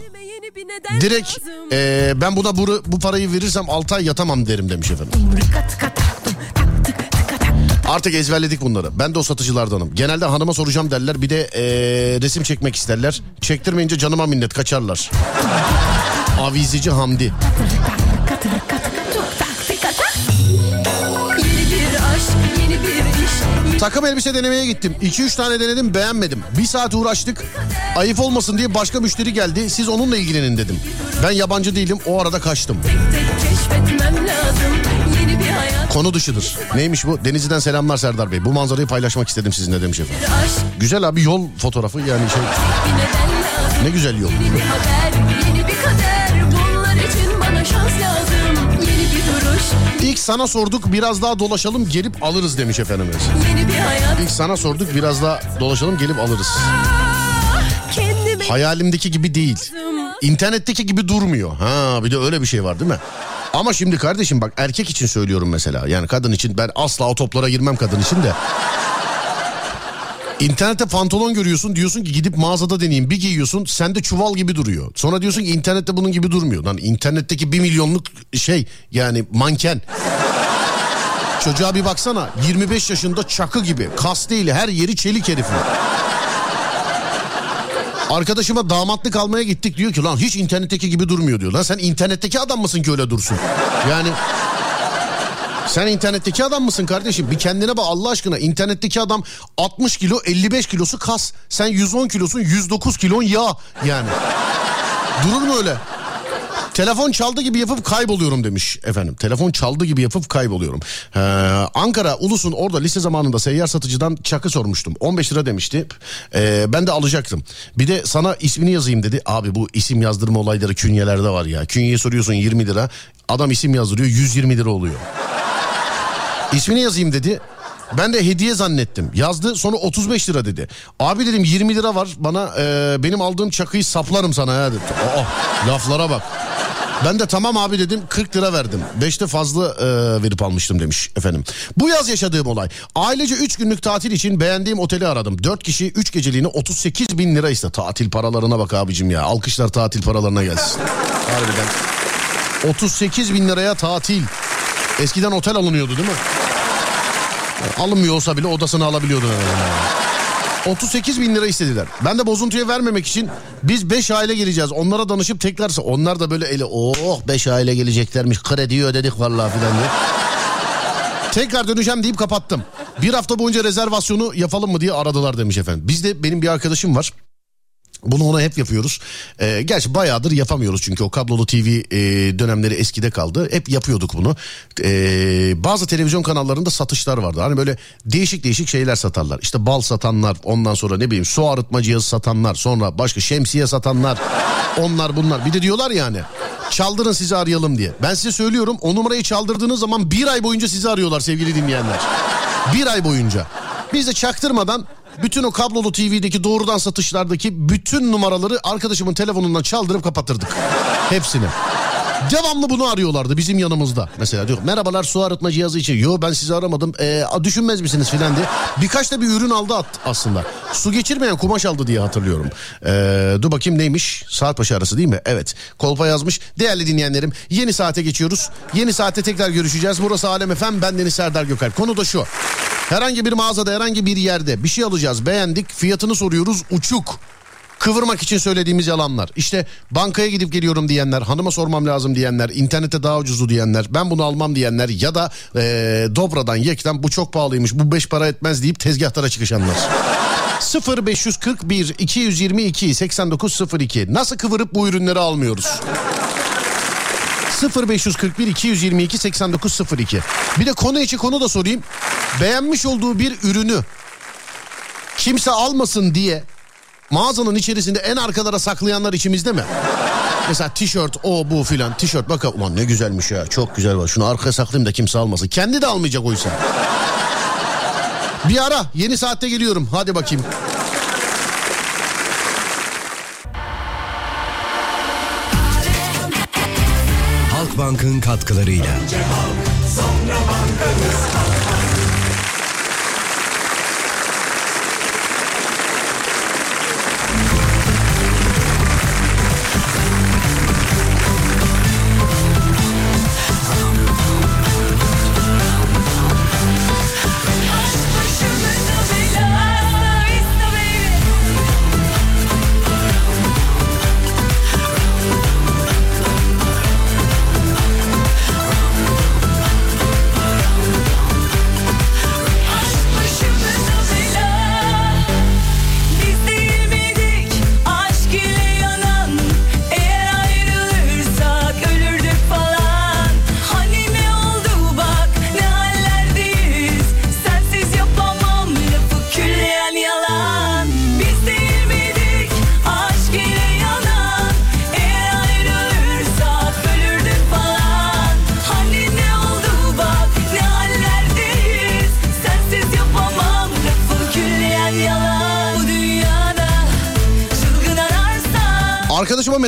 direkt e, ben buna bu, bu parayı verirsem 6 ay yatamam derim demiş efendim. Tıka tıka Artık ezberledik bunları. Ben de o satıcılardanım. Genelde hanıma soracağım derler. Bir de eee, resim çekmek isterler. Çektirmeyince canıma minnet kaçarlar. Avizici Hamdi. Takım elbise denemeye gittim. 2-3 tane denedim beğenmedim. Bir saat uğraştık. Ayıp olmasın diye başka müşteri geldi. Siz onunla ilgilenin dedim. Ben yabancı değilim. O arada kaçtım. Tek tek keşfetmem lazım. Konu dışıdır. Neymiş bu? Denizli'den selamlar Serdar Bey. Bu manzarayı paylaşmak istedim sizinle demiş efendim. Güzel abi yol fotoğrafı yani şey ne güzel yol. Yeni bir haber, yeni bir kader. Bunlar için bana şans lazım. Yeni bir duruş, İlk sana sorduk biraz daha dolaşalım gelip alırız demiş efendimiz. yeni bir hayat. İlk sana sorduk biraz daha dolaşalım gelip alırız. Kendime Hayalimdeki gibi değil. İnternetteki gibi durmuyor. Ha bir de öyle bir şey var değil mi? Ama şimdi kardeşim bak erkek için söylüyorum mesela. Yani kadın için ben asla o toplara girmem kadın için de. İnternette pantolon görüyorsun diyorsun ki gidip mağazada deneyeyim bir giyiyorsun sende çuval gibi duruyor. Sonra diyorsun ki internette bunun gibi durmuyor. Lan internetteki bir milyonluk şey yani manken. Çocuğa bir baksana 25 yaşında çakı gibi kas değil her yeri çelik herifin. Arkadaşıma damatlık almaya gittik diyor ki lan hiç internetteki gibi durmuyor diyor. Lan sen internetteki adam mısın ki öyle dursun? Yani sen internetteki adam mısın kardeşim? Bir kendine bak Allah aşkına. İnternetteki adam 60 kilo 55 kilosu kas. Sen 110 kilosun 109 kilon yağ yani. Durur mu öyle? Telefon çaldı gibi yapıp kayboluyorum demiş efendim. Telefon çaldı gibi yapıp kayboluyorum. Ee, Ankara Ulus'un orada lise zamanında seyyar satıcıdan çakı sormuştum. 15 lira demişti. Ee, ben de alacaktım. Bir de sana ismini yazayım dedi. Abi bu isim yazdırma olayları künyelerde var ya. Künyeyi soruyorsun 20 lira. Adam isim yazdırıyor 120 lira oluyor. İsmini yazayım dedi. Ben de hediye zannettim. Yazdı sonra 35 lira dedi. Abi dedim 20 lira var bana e, benim aldığım çakıyı saplarım sana ya dedi. Aa, laflara bak. Ben de tamam abi dedim 40 lira verdim. 5'te fazla e, verip almıştım demiş efendim. Bu yaz yaşadığım olay. Ailece 3 günlük tatil için beğendiğim oteli aradım. 4 kişi 3 geceliğine 38 bin lira iste. Tatil paralarına bak abicim ya. Alkışlar tatil paralarına gelsin. Harbiden. 38 bin liraya tatil. Eskiden otel alınıyordu değil mi? Alınmıyor olsa bile odasını alabiliyordun. Yani. 38 bin lira istediler. Ben de bozuntuya vermemek için biz 5 aile geleceğiz. Onlara danışıp tekrarsa onlar da böyle eli oh 5 aile geleceklermiş krediyi ödedik vallahi filan diye. Tekrar döneceğim deyip kapattım. Bir hafta boyunca rezervasyonu yapalım mı diye aradılar demiş efendim. Bizde benim bir arkadaşım var. Bunu ona hep yapıyoruz. Ee, gerçi bayağıdır yapamıyoruz çünkü o kablolu TV e, dönemleri eskide kaldı. Hep yapıyorduk bunu. Ee, bazı televizyon kanallarında satışlar vardı. Hani böyle değişik değişik şeyler satarlar. İşte bal satanlar, ondan sonra ne bileyim su arıtma cihazı satanlar, sonra başka şemsiye satanlar. Onlar bunlar. Bir de diyorlar yani çaldırın sizi arayalım diye. Ben size söylüyorum o numarayı çaldırdığınız zaman bir ay boyunca sizi arıyorlar sevgili dinleyenler. Bir ay boyunca. Biz de çaktırmadan bütün o kablolu TV'deki doğrudan satışlardaki bütün numaraları arkadaşımın telefonundan çaldırıp kapatırdık. Hepsini. Devamlı bunu arıyorlardı bizim yanımızda. Mesela diyor merhabalar su arıtma cihazı için. Yo ben sizi aramadım. Ee, düşünmez misiniz filan diye. Birkaç da bir ürün aldı aslında. Su geçirmeyen kumaş aldı diye hatırlıyorum. Ee, dur bakayım neymiş? Saat başı arası değil mi? Evet. Kolpa yazmış. Değerli dinleyenlerim yeni saate geçiyoruz. Yeni saate tekrar görüşeceğiz. Burası Alem Efem. Ben Deniz Serdar Gökalp. Konu da şu. Herhangi bir mağazada herhangi bir yerde bir şey alacağız beğendik fiyatını soruyoruz uçuk. Kıvırmak için söylediğimiz yalanlar. İşte bankaya gidip geliyorum diyenler, hanıma sormam lazım diyenler, internette daha ucuzu diyenler, ben bunu almam diyenler ya da ee, Dobra'dan, Yek'ten bu çok pahalıymış, bu beş para etmez deyip tezgahtara çıkışanlar. 0541 222 8902 Nasıl kıvırıp bu ürünleri almıyoruz? 0541 222 8902 Bir de konu içi konu da sorayım. Beğenmiş olduğu bir ürünü kimse almasın diye mağazanın içerisinde en arkalara saklayanlar içimizde mi? Mesela tişört o bu filan tişört bak ulan ne güzelmiş ya çok güzel var şunu arkaya saklayayım da kimse almasın. Kendi de almayacak oysa. Bir ara yeni saatte geliyorum hadi bakayım. Halkbank'ın katkılarıyla. Biz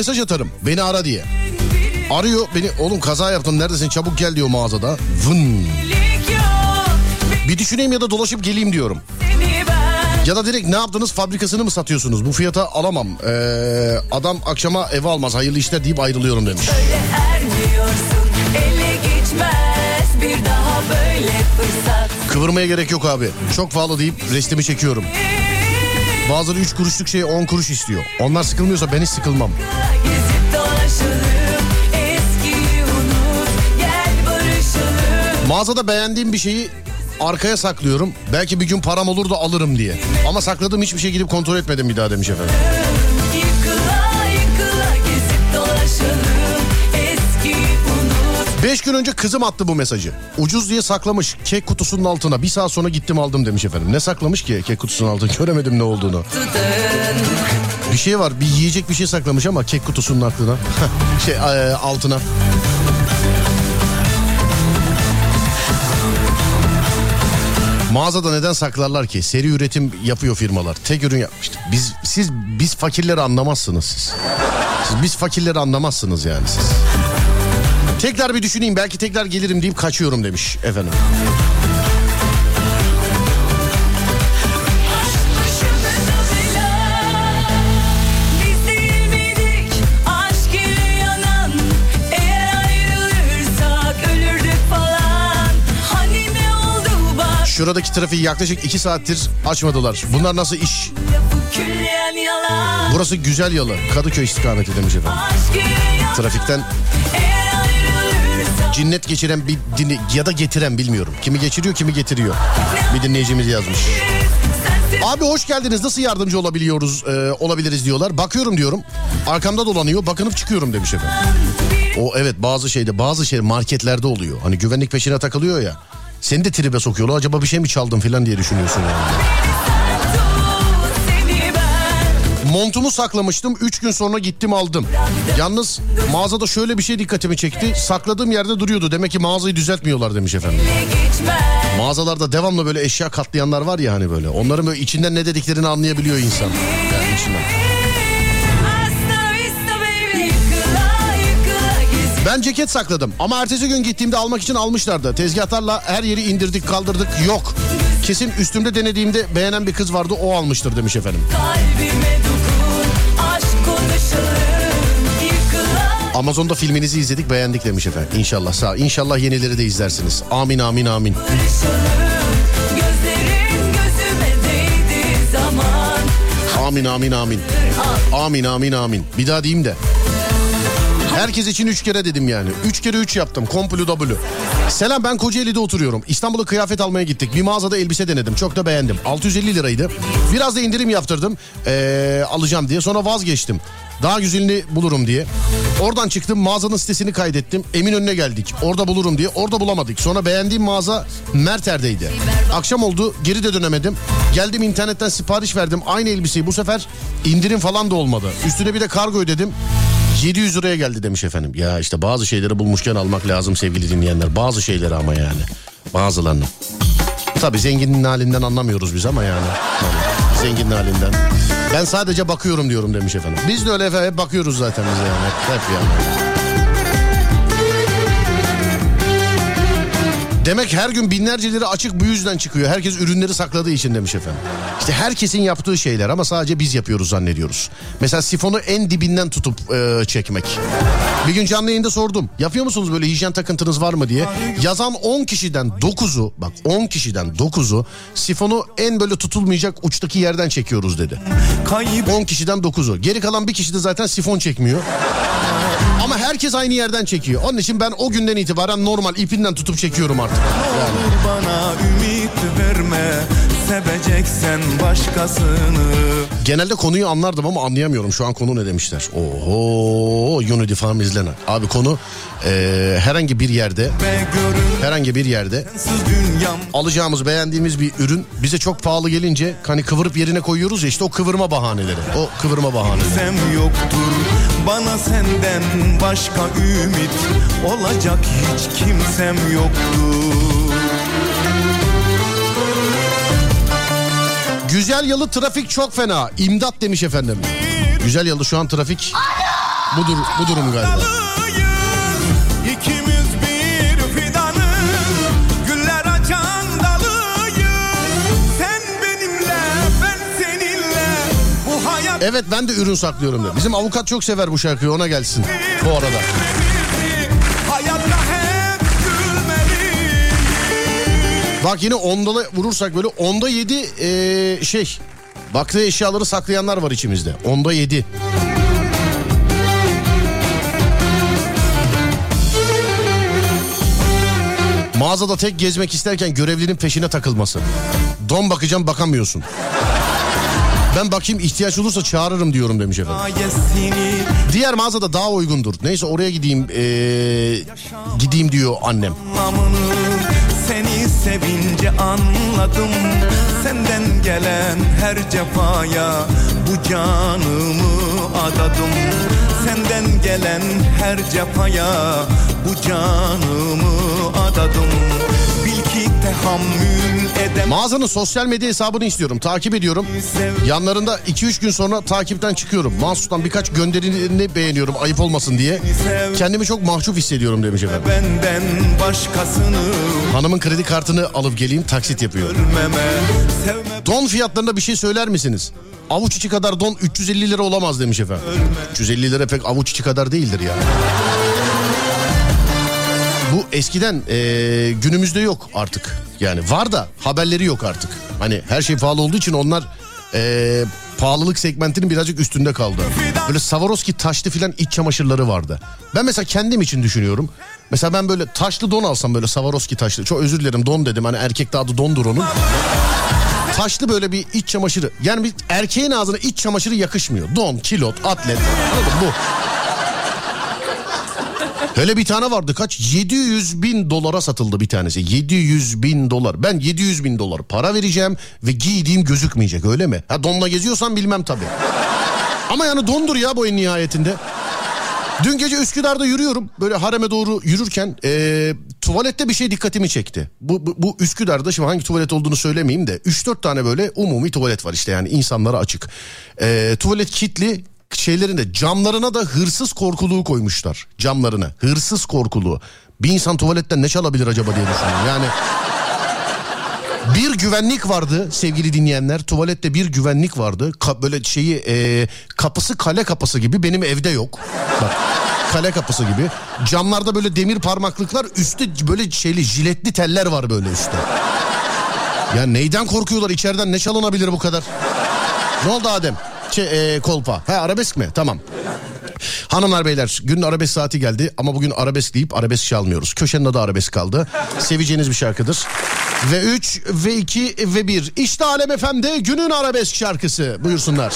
mesaj atarım beni ara diye. Arıyor beni oğlum kaza yaptım neredesin çabuk gel diyor mağazada. Vın. Bir düşüneyim ya da dolaşıp geleyim diyorum. Ya da direkt ne yaptınız fabrikasını mı satıyorsunuz? Bu fiyata alamam. Ee, adam akşama eve almaz hayırlı işler deyip ayrılıyorum demiş. Böyle fırsat Kıvırmaya gerek yok abi. Çok pahalı deyip restimi çekiyorum. Bazıları 3 kuruşluk şey 10 kuruş istiyor. Onlar sıkılmıyorsa ben hiç sıkılmam. Mağazada beğendiğim bir şeyi arkaya saklıyorum. Belki bir gün param olur da alırım diye. Ama sakladığım hiçbir şey gidip kontrol etmedim bir daha demiş efendim. 5 gün önce kızım attı bu mesajı. Ucuz diye saklamış kek kutusunun altına. Bir saat sonra gittim aldım demiş efendim. Ne saklamış ki kek kutusunun altına? Göremedim ne olduğunu. Bir şey var bir yiyecek bir şey saklamış ama kek kutusunun altına. şey e, altına. Mağazada neden saklarlar ki? Seri üretim yapıyor firmalar. Tek ürün yapmıştır. Biz siz biz fakirleri anlamazsınız siz. Siz biz fakirleri anlamazsınız yani siz. Tekrar bir düşüneyim belki tekrar gelirim deyip kaçıyorum demiş efendim. Hani Şuradaki trafiği yaklaşık iki saattir açmadılar. Bunlar nasıl iş? Burası güzel yalı. Kadıköy istikameti demiş efendim. Trafikten cinnet geçiren bir dinle ya da getiren bilmiyorum. Kimi geçiriyor kimi getiriyor. Bir dinleyicimiz yazmış. Abi hoş geldiniz nasıl yardımcı olabiliyoruz e, olabiliriz diyorlar. Bakıyorum diyorum. Arkamda dolanıyor bakınıp çıkıyorum demiş efendim. O evet bazı şeyde bazı şey marketlerde oluyor. Hani güvenlik peşine takılıyor ya. Seni de tribe sokuyorlar. Acaba bir şey mi çaldım falan diye düşünüyorsun yani. Montumu saklamıştım. 3 gün sonra gittim aldım. Yalnız mağazada şöyle bir şey dikkatimi çekti. Sakladığım yerde duruyordu. Demek ki mağazayı düzeltmiyorlar demiş efendim. Mağazalarda devamlı böyle eşya katlayanlar var ya hani böyle. Onların böyle içinden ne dediklerini anlayabiliyor insan. Yani içinden. Ben ceket sakladım ama ertesi gün gittiğimde almak için almışlardı. Tezgahlarla her yeri indirdik kaldırdık yok. Kesin üstümde denediğimde beğenen bir kız vardı o almıştır demiş efendim. Dokun Amazon'da filminizi izledik beğendik demiş efendim. İnşallah sağ İnşallah yenileri de izlersiniz. Amin amin amin. Amin amin amin. Amin amin amin. Bir daha diyeyim de. Herkes için üç kere dedim yani. Üç kere üç yaptım. Komplu W. Selam ben Kocaeli'de oturuyorum. İstanbul'a kıyafet almaya gittik. Bir mağazada elbise denedim. Çok da beğendim. 650 liraydı. Biraz da indirim yaptırdım. Ee, alacağım diye. Sonra vazgeçtim. Daha güzelini bulurum diye. Oradan çıktım mağazanın sitesini kaydettim. Eminönü'ne geldik. Orada bulurum diye. Orada bulamadık. Sonra beğendiğim mağaza Merter'deydi. Akşam oldu geri de dönemedim. Geldim internetten sipariş verdim. Aynı elbiseyi bu sefer indirim falan da olmadı. Üstüne bir de kargo ödedim. 700 liraya geldi demiş efendim. Ya işte bazı şeyleri bulmuşken almak lazım sevgili dinleyenler. Bazı şeyleri ama yani. Bazılarını. Tabii zenginin halinden anlamıyoruz biz ama yani. Tabii, zenginin halinden. Ben sadece bakıyorum diyorum demiş efendim. Biz de öyle efendim hep bakıyoruz zaten biz yani. Hep, hep yani. Demek her gün binlerceleri açık bu yüzden çıkıyor. Herkes ürünleri sakladığı için demiş efendim. İşte herkesin yaptığı şeyler ama sadece biz yapıyoruz zannediyoruz. Mesela sifonu en dibinden tutup e, çekmek. Bir gün canlı yayında sordum. Yapıyor musunuz böyle hijyen takıntınız var mı diye. Yazan 10 kişiden 9'u bak 10 kişiden 9'u sifonu en böyle tutulmayacak uçtaki yerden çekiyoruz dedi. 10 kişiden 9'u. Geri kalan bir kişi de zaten sifon çekmiyor. Ama herkes aynı yerden çekiyor. Onun için ben o günden itibaren normal ipinden tutup çekiyorum artık. Yani. Bana ümit verme Seveceksen başkasını Genelde konuyu anlardım ama anlayamıyorum. Şu an konu ne demişler? Oho Unity Farm izlenen. Abi konu eee, herhangi bir yerde herhangi bir yerde alacağımız beğendiğimiz bir ürün bize çok pahalı gelince hani kıvırıp yerine koyuyoruz ya işte o kıvırma bahaneleri. O kıvırma bahaneleri. Sem yoktur Bana senden başka ümit Olacak hiç kimsem yoktur Güzel yalı trafik çok fena. İmdat demiş efendim. Güzel yalı şu an trafik budur, bu durum galiba. Bu Evet ben de ürün saklıyorum da. Bizim avukat çok sever bu şarkıyı ona gelsin bu arada. Bak yine ondala vurursak böyle onda yedi eee, şey. Baktığı eşyaları saklayanlar var içimizde. Onda yedi. Mağazada tek gezmek isterken görevlinin peşine takılması. Don bakacağım bakamıyorsun. Ben bakayım ihtiyaç olursa çağırırım diyorum demiş efendim. Diğer mağazada daha uygundur. Neyse oraya gideyim eee, gideyim diyor annem. anlamını sevince anladım. Senden gelen her cefaya Bu canımı adadım. Senden gelen her cefaya Bu canımı adadım Mağazanın sosyal medya hesabını istiyorum. Takip ediyorum. Yanlarında 2-3 gün sonra takipten çıkıyorum. Mahsus'tan birkaç gönderilerini beğeniyorum ayıp olmasın diye. Kendimi çok mahcup hissediyorum demiş efendim. Benden başkasını Hanımın kredi kartını alıp geleyim taksit yapıyor. Don fiyatlarında bir şey söyler misiniz? Avuç içi kadar don 350 lira olamaz demiş efendim. 350 lira pek avuç içi kadar değildir ya. Eskiden eee, günümüzde yok artık. Yani var da haberleri yok artık. Hani her şey pahalı olduğu için onlar eee, pahalılık segmentinin birazcık üstünde kaldı. Böyle Swarovski taşlı filan iç çamaşırları vardı. Ben mesela kendim için düşünüyorum. Mesela ben böyle taşlı don alsam böyle Swarovski taşlı. Çok özür dilerim don dedim hani erkek de adı dondur onun. Taşlı böyle bir iç çamaşırı. Yani bir erkeğin ağzına iç çamaşırı yakışmıyor. Don, kilot, atlet. Bu. Hele bir tane vardı kaç? 700 bin dolara satıldı bir tanesi. 700 bin dolar. Ben 700 bin dolar para vereceğim ve giydiğim gözükmeyecek öyle mi? Ha donla geziyorsan bilmem tabii. Ama yani dondur ya bu en nihayetinde. Dün gece Üsküdar'da yürüyorum. Böyle hareme doğru yürürken eee, tuvalette bir şey dikkatimi çekti. Bu, bu, bu Üsküdar'da şimdi hangi tuvalet olduğunu söylemeyeyim de 3-4 tane böyle umumi tuvalet var işte yani insanlara açık. Eee, tuvalet kitli şeylerinde camlarına da hırsız korkuluğu koymuşlar. Camlarına hırsız korkuluğu. Bir insan tuvaletten ne çalabilir acaba diye düşünüyorum. Yani bir güvenlik vardı sevgili dinleyenler. Tuvalette bir güvenlik vardı. Ka- böyle şeyi e, kapısı kale kapısı gibi benim evde yok. Bak kale kapısı gibi. Camlarda böyle demir parmaklıklar üstte böyle şeyli jiletli teller var böyle üstte. Ya neyden korkuyorlar içeriden ne çalınabilir bu kadar? Ne oldu Adem? Şey, e, kolpa. Ha arabesk mi? Tamam. Hanımlar beyler günün arabesk saati geldi ama bugün arabesk deyip arabesk çalmıyoruz. Köşenin adı arabesk kaldı. Seveceğiniz bir şarkıdır. Ve 3 ve 2 ve 1. İşte Alem FM'de günün arabesk şarkısı. Buyursunlar.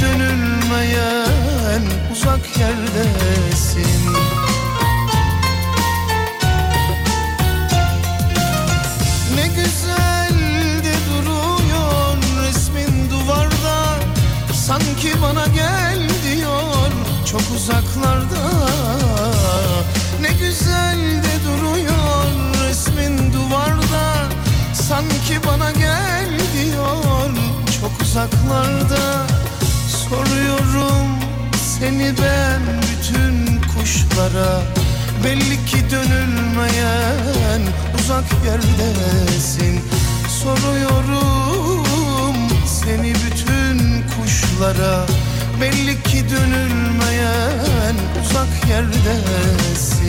Dönülmeyen uzak yerdesin. Ne güzel de duruyor resmin duvarda. Sanki bana gel diyor çok uzaklarda. Ne güzel de duruyor resmin duvarda. Sanki bana gel diyor çok uzaklarda Soruyorum seni ben bütün kuşlara. Belli ki dönülmeyen uzak yerdesin. Soruyorum seni bütün kuşlara. Belli ki dönülmeyen uzak yerdesin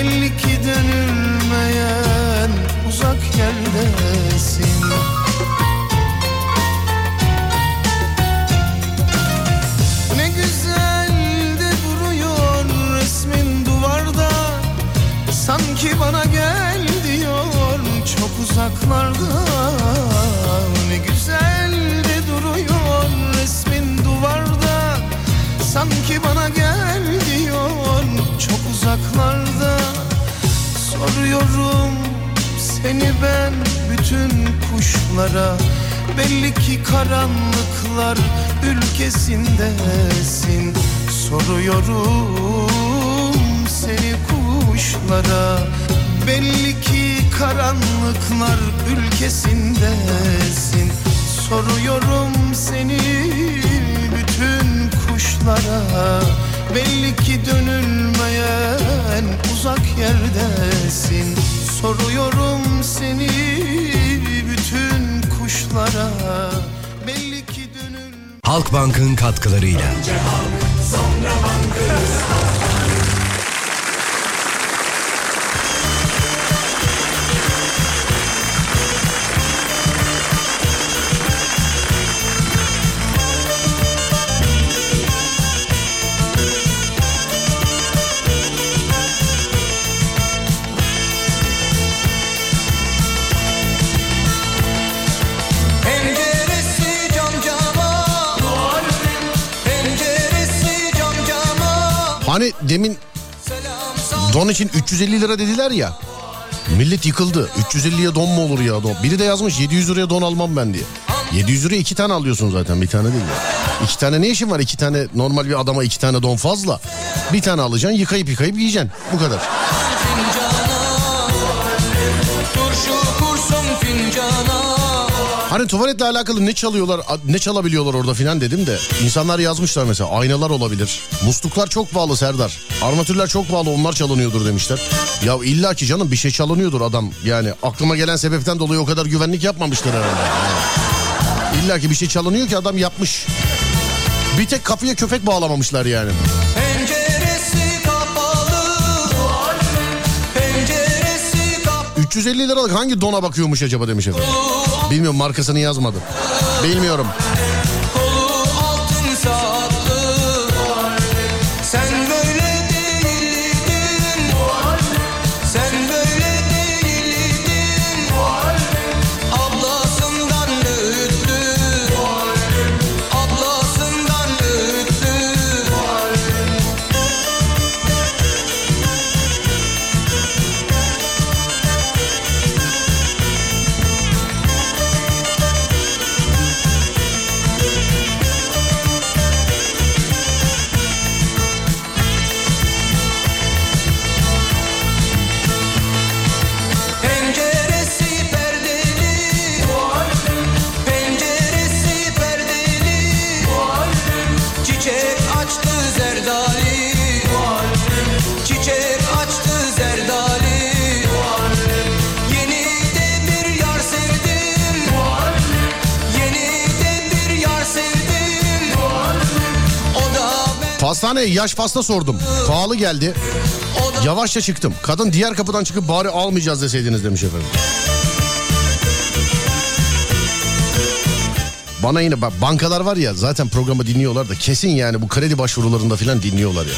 Belli ki dönülmeyen uzak yerdesin. Ne güzel de duruyor resmin duvarda. Sanki bana gel diyor çok uzaklarda. Ne güzel de duruyor resmin duvarda. Sanki bana gel Soruyorum seni ben bütün kuşlara. Belli ki karanlıklar ülkesindesin. Soruyorum seni kuşlara. Belli ki karanlıklar ülkesindesin. Soruyorum seni bütün kuşlara Belli ki dönülmeyen uzak yerdesin. Soruyorum seni bütün kuşlara. Belli ki dönül Halkbank'ın katkılarıyla. Penceresi Hani demin don için 350 lira dediler ya. Millet yıkıldı. 350'ye don mu olur ya don? Biri de yazmış 700 liraya don almam ben diye. 700 liraya iki tane alıyorsun zaten bir tane değil ya. İki tane ne işin var? İki tane normal bir adama iki tane don fazla. Bir tane alacaksın yıkayıp yıkayıp yiyeceksin. Bu kadar. Hani tuvaletle alakalı ne çalıyorlar, ne çalabiliyorlar orada filan dedim de. insanlar yazmışlar mesela aynalar olabilir. Musluklar çok pahalı Serdar. Armatürler çok pahalı onlar çalınıyordur demişler. Ya illa ki canım bir şey çalınıyordur adam. Yani aklıma gelen sebepten dolayı o kadar güvenlik yapmamışlar herhalde. Yani. İlla ki bir şey çalınıyor ki adam yapmış. Bir tek kapıya köpek bağlamamışlar yani. Penceresi kapalı Penceresi kapalı 350 liralık hangi dona bakıyormuş acaba demiş efendim. Bilmiyorum markasını yazmadı. Bilmiyorum. Ben Pastaneye yaş pasta sordum. Pahalı geldi. Yavaşça çıktım. Kadın diğer kapıdan çıkıp bari almayacağız deseydiniz demiş efendim. Bana yine bak bankalar var ya zaten programı dinliyorlar da kesin yani bu kredi başvurularında falan dinliyorlar ya.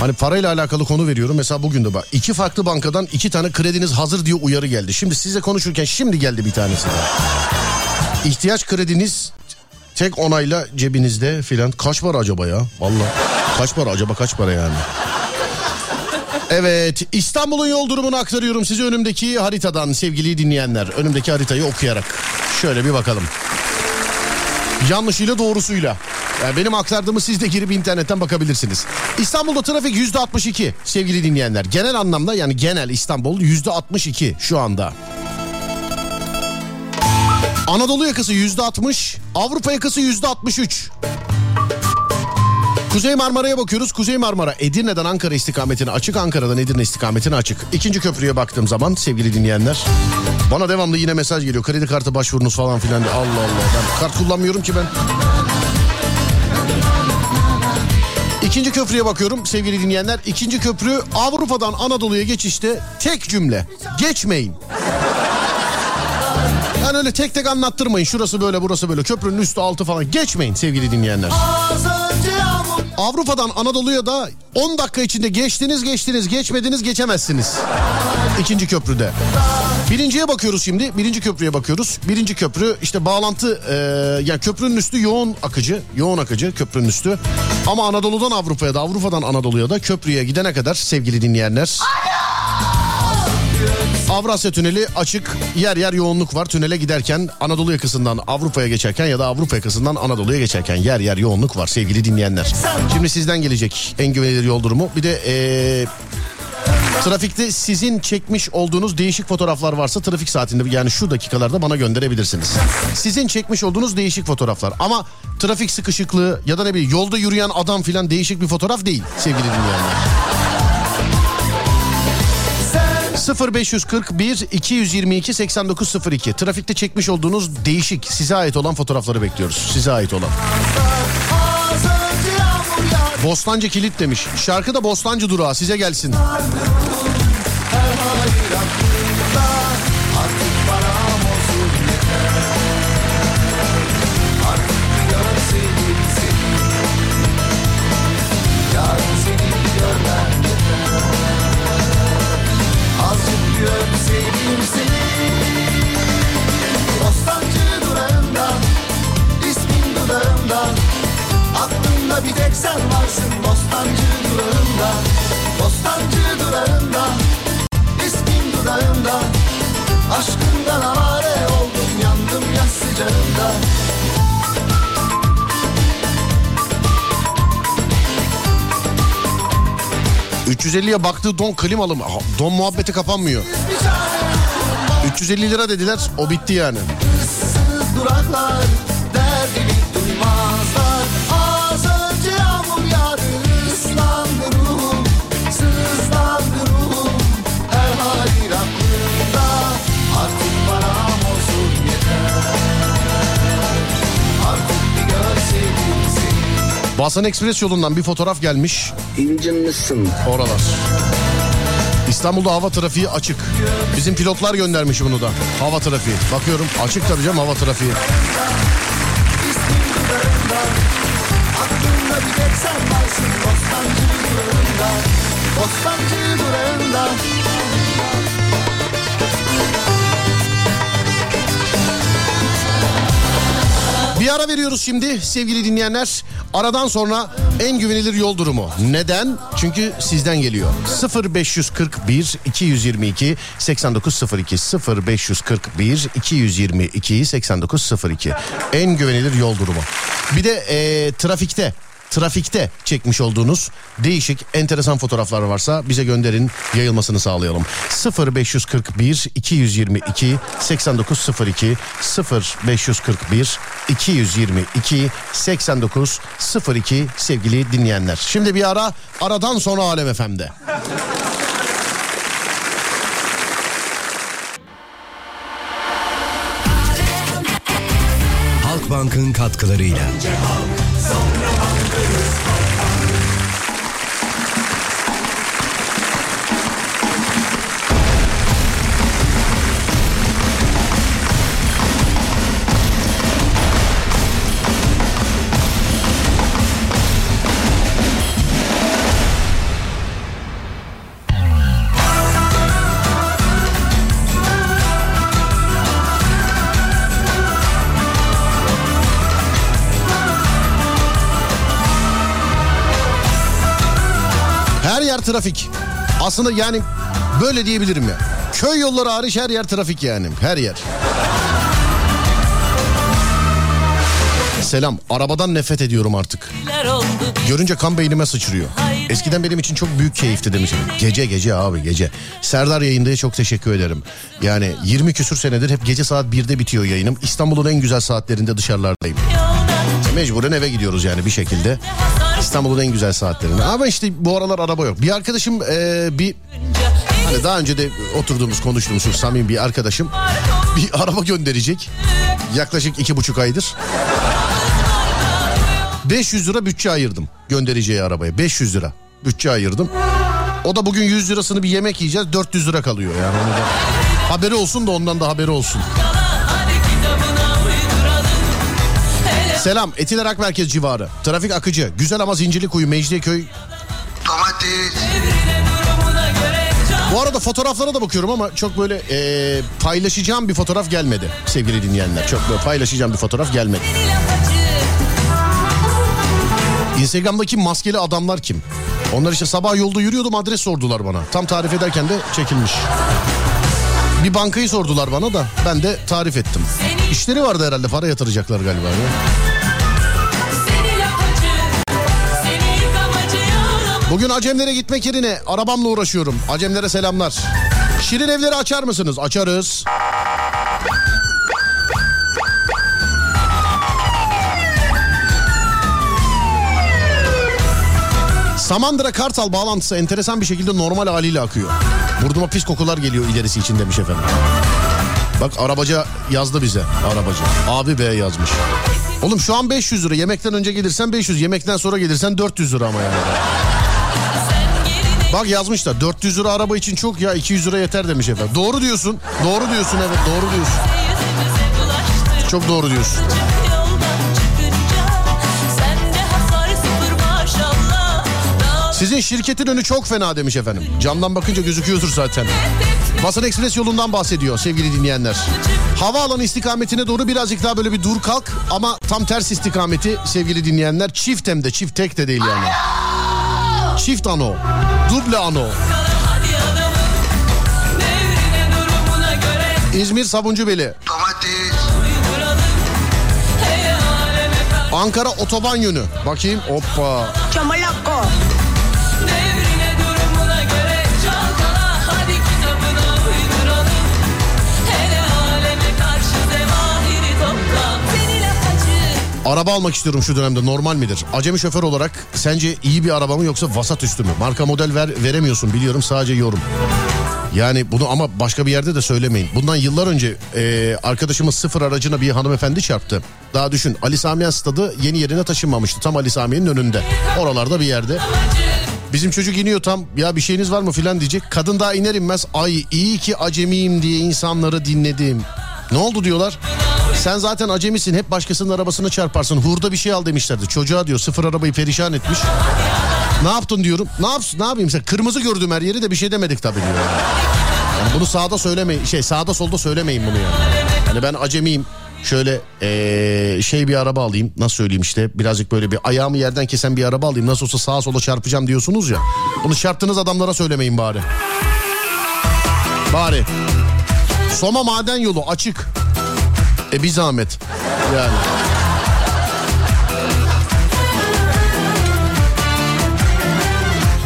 Hani parayla alakalı konu veriyorum. Mesela bugün de bak iki farklı bankadan iki tane krediniz hazır diye uyarı geldi. Şimdi size konuşurken şimdi geldi bir tanesi daha. İhtiyaç krediniz tek onayla cebinizde filan. Kaç para acaba ya? Vallahi kaç para acaba kaç para yani? Evet İstanbul'un yol durumunu aktarıyorum size önümdeki haritadan sevgili dinleyenler. Önümdeki haritayı okuyarak. Şöyle bir bakalım. Yanlışıyla doğrusuyla. Yani benim aktardığımı siz de girip internetten bakabilirsiniz. İstanbul'da trafik yüzde 62 sevgili dinleyenler. Genel anlamda yani genel İstanbul yüzde 62 şu anda. Anadolu yakası yüzde 60, Avrupa yakası yüzde 63. Kuzey Marmara'ya bakıyoruz. Kuzey Marmara Edirne'den Ankara istikametine açık. Ankara'dan Edirne istikametine açık. İkinci köprüye baktığım zaman sevgili dinleyenler. Bana devamlı yine mesaj geliyor. Kredi kartı başvurunuz falan filan. Allah Allah ben kart kullanmıyorum ki ben. İkinci köprüye bakıyorum sevgili dinleyenler. İkinci köprü Avrupa'dan Anadolu'ya geçişte tek cümle. Geçmeyin. Yani öyle tek tek anlattırmayın. Şurası böyle burası böyle. Köprünün üstü altı falan. Geçmeyin sevgili dinleyenler. Avrupa'dan Anadolu'ya da 10 dakika içinde geçtiniz geçtiniz geçmediniz geçemezsiniz. İkinci köprüde. Birinciye bakıyoruz şimdi. Birinci köprüye bakıyoruz. Birinci köprü işte bağlantı e, yani köprünün üstü yoğun akıcı. Yoğun akıcı köprünün üstü. Ama Anadolu'dan Avrupa'ya da Avrupa'dan Anadolu'ya da köprüye gidene kadar sevgili dinleyenler. Avrasya Tüneli açık. Yer yer yoğunluk var. Tünele giderken Anadolu yakasından Avrupa'ya geçerken ya da Avrupa yakasından Anadolu'ya geçerken yer yer yoğunluk var sevgili dinleyenler. Şimdi sizden gelecek en güvenilir yol durumu. Bir de ee, Trafikte sizin çekmiş olduğunuz değişik fotoğraflar varsa trafik saatinde yani şu dakikalarda bana gönderebilirsiniz. Sizin çekmiş olduğunuz değişik fotoğraflar ama trafik sıkışıklığı ya da ne bileyim yolda yürüyen adam filan değişik bir fotoğraf değil sevgili dinleyenler. 0541 222 8902 trafikte çekmiş olduğunuz değişik size ait olan fotoğrafları bekliyoruz. Size ait olan. Bostancı kilit demiş. Şarkı da Bostancı durağı size gelsin. Azıcık bir tek sen varsın Bostancı durağında. Bostancı durağında ismin dudağımda Aşkından avare oldum yandım yaz sıcağında. 350'ye baktığı don klimalı mı? Don muhabbeti kapanmıyor. 350 lira dediler o bitti yani. Duraklar derdimi duymazlar Az önce yağmur yağdı ıslandı ruhum Sızlandı ruhum her halin aklımda Artık bana olsun yeter Artık bir görseydim seni Basan Ekspres yolundan bir fotoğraf gelmiş. İncinmişsin. Oralar. İstanbul'da hava trafiği açık. Bizim pilotlar göndermiş bunu da. Hava trafiği. Bakıyorum açık tabii canım hava trafiği. Bir ara veriyoruz şimdi sevgili dinleyenler. Aradan sonra en güvenilir yol durumu. Neden? Çünkü sizden geliyor. 0541 222 8902 0541 222 8902 en güvenilir yol durumu. Bir de eee, trafikte trafikte çekmiş olduğunuz değişik enteresan fotoğraflar varsa bize gönderin yayılmasını sağlayalım. 0541 222 8902 0541 222 8902 sevgili dinleyenler. Şimdi bir ara aradan sonra Alem FM'de. Halkbank'ın katkılarıyla. Her yer trafik. Aslında yani böyle diyebilirim ya. Köy yolları hariç her yer trafik yani. Her yer. Selam. Arabadan nefret ediyorum artık. Görünce kan beynime sıçrıyor. Eskiden benim için çok büyük keyifti demişim. Gece gece abi gece. Serdar yayındaya çok teşekkür ederim. Yani 20 küsür senedir hep gece saat 1'de bitiyor yayınım. İstanbul'un en güzel saatlerinde dışarılardayım. Mecburen eve gidiyoruz yani bir şekilde. İstanbul'un en güzel saatlerinde. Ama işte bu aralar araba yok. Bir arkadaşım eee, bir hani daha önce de oturduğumuz konuştuğumuz çok samimi bir arkadaşım bir araba gönderecek. Yaklaşık iki buçuk aydır. 500 lira bütçe ayırdım göndereceği arabaya. 500 lira bütçe ayırdım. O da bugün 100 lirasını bir yemek yiyeceğiz 400 lira kalıyor yani. Haberi olsun da ondan da haberi olsun. Selam Etiler Ak Merkez civarı. Trafik akıcı. Güzel ama Zincirlikuyu, Mecidiyeköy. Bu arada fotoğraflara da bakıyorum ama çok böyle e, paylaşacağım bir fotoğraf gelmedi sevgili dinleyenler. Çok böyle paylaşacağım bir fotoğraf gelmedi. Instagram'daki maskeli adamlar kim? Onlar işte sabah yolda yürüyordum adres sordular bana. Tam tarif ederken de çekilmiş. Bir bankayı sordular bana da ben de tarif ettim. İşleri vardı herhalde para yatıracaklar galiba. ya. Bugün Acemlere gitmek yerine arabamla uğraşıyorum. Acemlere selamlar. Şirin evleri açar mısınız? Açarız. Samandıra Kartal bağlantısı enteresan bir şekilde normal haliyle akıyor. Burnuma pis kokular geliyor ilerisi için demiş efendim. Bak arabaca yazdı bize arabacı. Abi B yazmış. Oğlum şu an 500 lira yemekten önce gelirsen 500 yemekten sonra gelirsen 400 lira ama yani. Bak yazmışlar 400 lira araba için çok ya 200 lira yeter demiş efendim. Doğru diyorsun. Doğru diyorsun evet doğru diyorsun. Çok doğru diyorsun. Sizin şirketin önü çok fena demiş efendim. Camdan bakınca gözüküyordur zaten. Basın Ekspres yolundan bahsediyor sevgili dinleyenler. Havaalanı istikametine doğru birazcık daha böyle bir dur kalk ama tam ters istikameti sevgili dinleyenler. Çift hem de çift tek de değil yani. Çift ano. Duble ano. İzmir Sabuncubeli. Ankara otoban yönü. Bakayım. Hoppa. Çamalakko. Araba almak istiyorum şu dönemde normal midir? Acemi şoför olarak sence iyi bir araba mı yoksa vasat üstü mü? Marka model ver, veremiyorsun biliyorum sadece yorum. Yani bunu ama başka bir yerde de söylemeyin. Bundan yıllar önce e, arkadaşımız sıfır aracına bir hanımefendi çarptı. Daha düşün Ali Samiyen stadı yeni yerine taşınmamıştı. Tam Ali Samiyen'in önünde. Oralarda bir yerde. Bizim çocuk iniyor tam ya bir şeyiniz var mı filan diyecek. Kadın daha iner inmez ay iyi ki acemiyim diye insanları dinledim. Ne oldu diyorlar. Sen zaten acemisin hep başkasının arabasına çarparsın. Hurda bir şey al demişlerdi. Çocuğa diyor sıfır arabayı perişan etmiş. Ne yaptın diyorum. Ne yapsın ne yapayım sen kırmızı gördüm her yeri de bir şey demedik tabii diyor. Yani bunu sağda söylemeyin şey sağda solda söylemeyin bunu yani. Hani ben acemiyim. Şöyle ee, şey bir araba alayım. Nasıl söyleyeyim işte birazcık böyle bir ayağımı yerden kesen bir araba alayım. Nasıl olsa sağa sola çarpacağım diyorsunuz ya. Bunu çarptığınız adamlara söylemeyin bari. Bari. Soma maden yolu açık. E bir zahmet. Yani.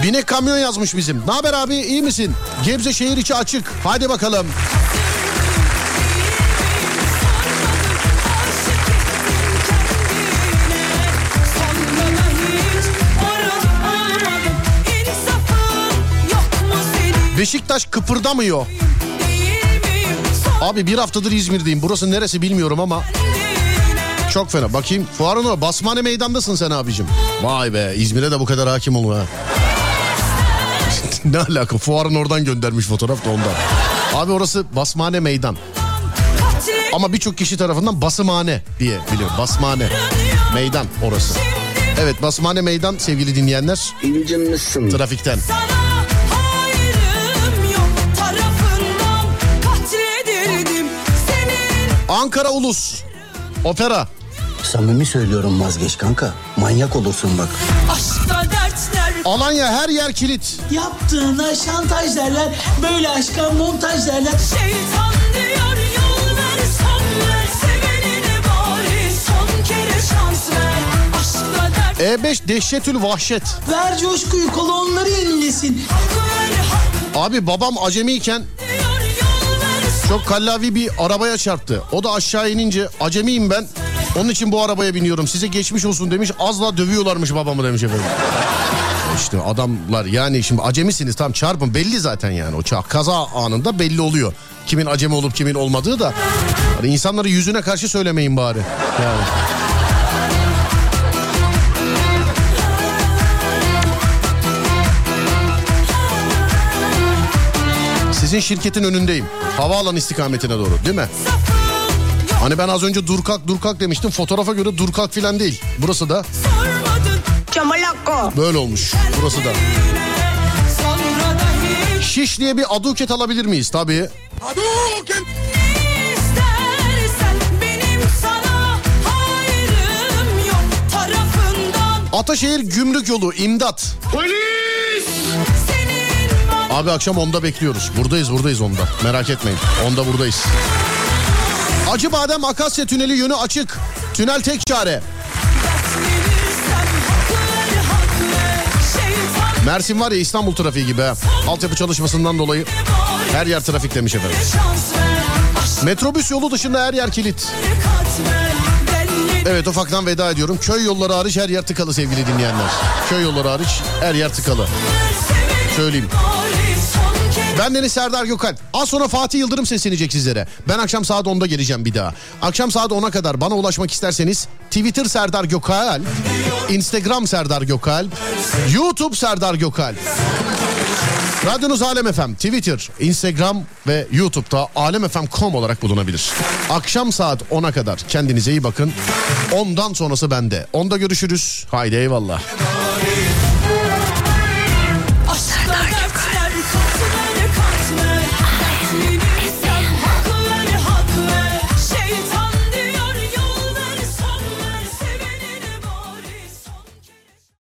Binek kamyon yazmış bizim. Ne haber abi iyi misin? Gebze şehir içi açık. Hadi bakalım. Beşiktaş kıpırdamıyor. Abi bir haftadır İzmir'deyim. Burası neresi bilmiyorum ama çok fena. Bakayım fuarın o. Basmane meydandasın sen abicim. Vay be İzmir'e de bu kadar hakim olma ha. ne alaka fuarın oradan göndermiş fotoğraf da ondan. Abi orası Basmane meydan. Ama birçok kişi tarafından basımhane diye biliyor. Basmane meydan orası. Evet Basmane meydan sevgili dinleyenler. İncinmişsin. Trafikten. Ankara Ulus. Opera. Samimi söylüyorum vazgeç kanka. Manyak olursun bak. Aşkta dertler Alanya her yer kilit. Yaptığına şantaj derler Böyle aşka montaj derler Şeytan diyor yol ver son ver Sevenine bari son kere şans E5 dehşetül vahşet. Ver coşkuyu kolonları yenilesin. Abi babam acemiyken çok kallavi bir arabaya çarptı. O da aşağı inince acemiyim ben. Onun için bu arabaya biniyorum. Size geçmiş olsun demiş. Az daha dövüyorlarmış babamı demiş efendim. İşte adamlar yani şimdi acemisiniz tam çarpın belli zaten yani o ça- kaza anında belli oluyor. Kimin acemi olup kimin olmadığı da hani insanları yüzüne karşı söylemeyin bari. Yani. Sizin şirketin önündeyim. Havaalanı istikametine doğru değil mi? Hani ben az önce durkak durkak demiştim. Fotoğrafa göre durkak filan değil. Burası da böyle olmuş. Burası da. Şiş diye bir aduket alabilir miyiz? Tabii. Tarafından Ataşehir Gümrük Yolu imdat. Polis! Abi akşam onda bekliyoruz. Buradayız buradayız onda. Merak etmeyin. Onda buradayız. Acıbadem Akasya Tüneli yönü açık. Tünel tek çare. Mersin var ya İstanbul trafiği gibi ha. Altyapı çalışmasından dolayı her yer trafik demiş efendim. Metrobüs yolu dışında her yer kilit. Evet ufaktan veda ediyorum. Köy yolları hariç her yer tıkalı sevgili dinleyenler. Köy yolları hariç her yer tıkalı. Söyleyeyim. Ben Deniz Serdar Gökalp. Az sonra Fatih Yıldırım seslenecek sizlere. Ben akşam saat 10'da geleceğim bir daha. Akşam saat 10'a kadar bana ulaşmak isterseniz Twitter Serdar Gökalp, Instagram Serdar Gökalp, YouTube Serdar Gökalp. Radyonuz Alem FM, Twitter, Instagram ve YouTube'da alemfm.com olarak bulunabilir. Akşam saat 10'a kadar kendinize iyi bakın. Ondan sonrası bende. Onda görüşürüz. Haydi eyvallah.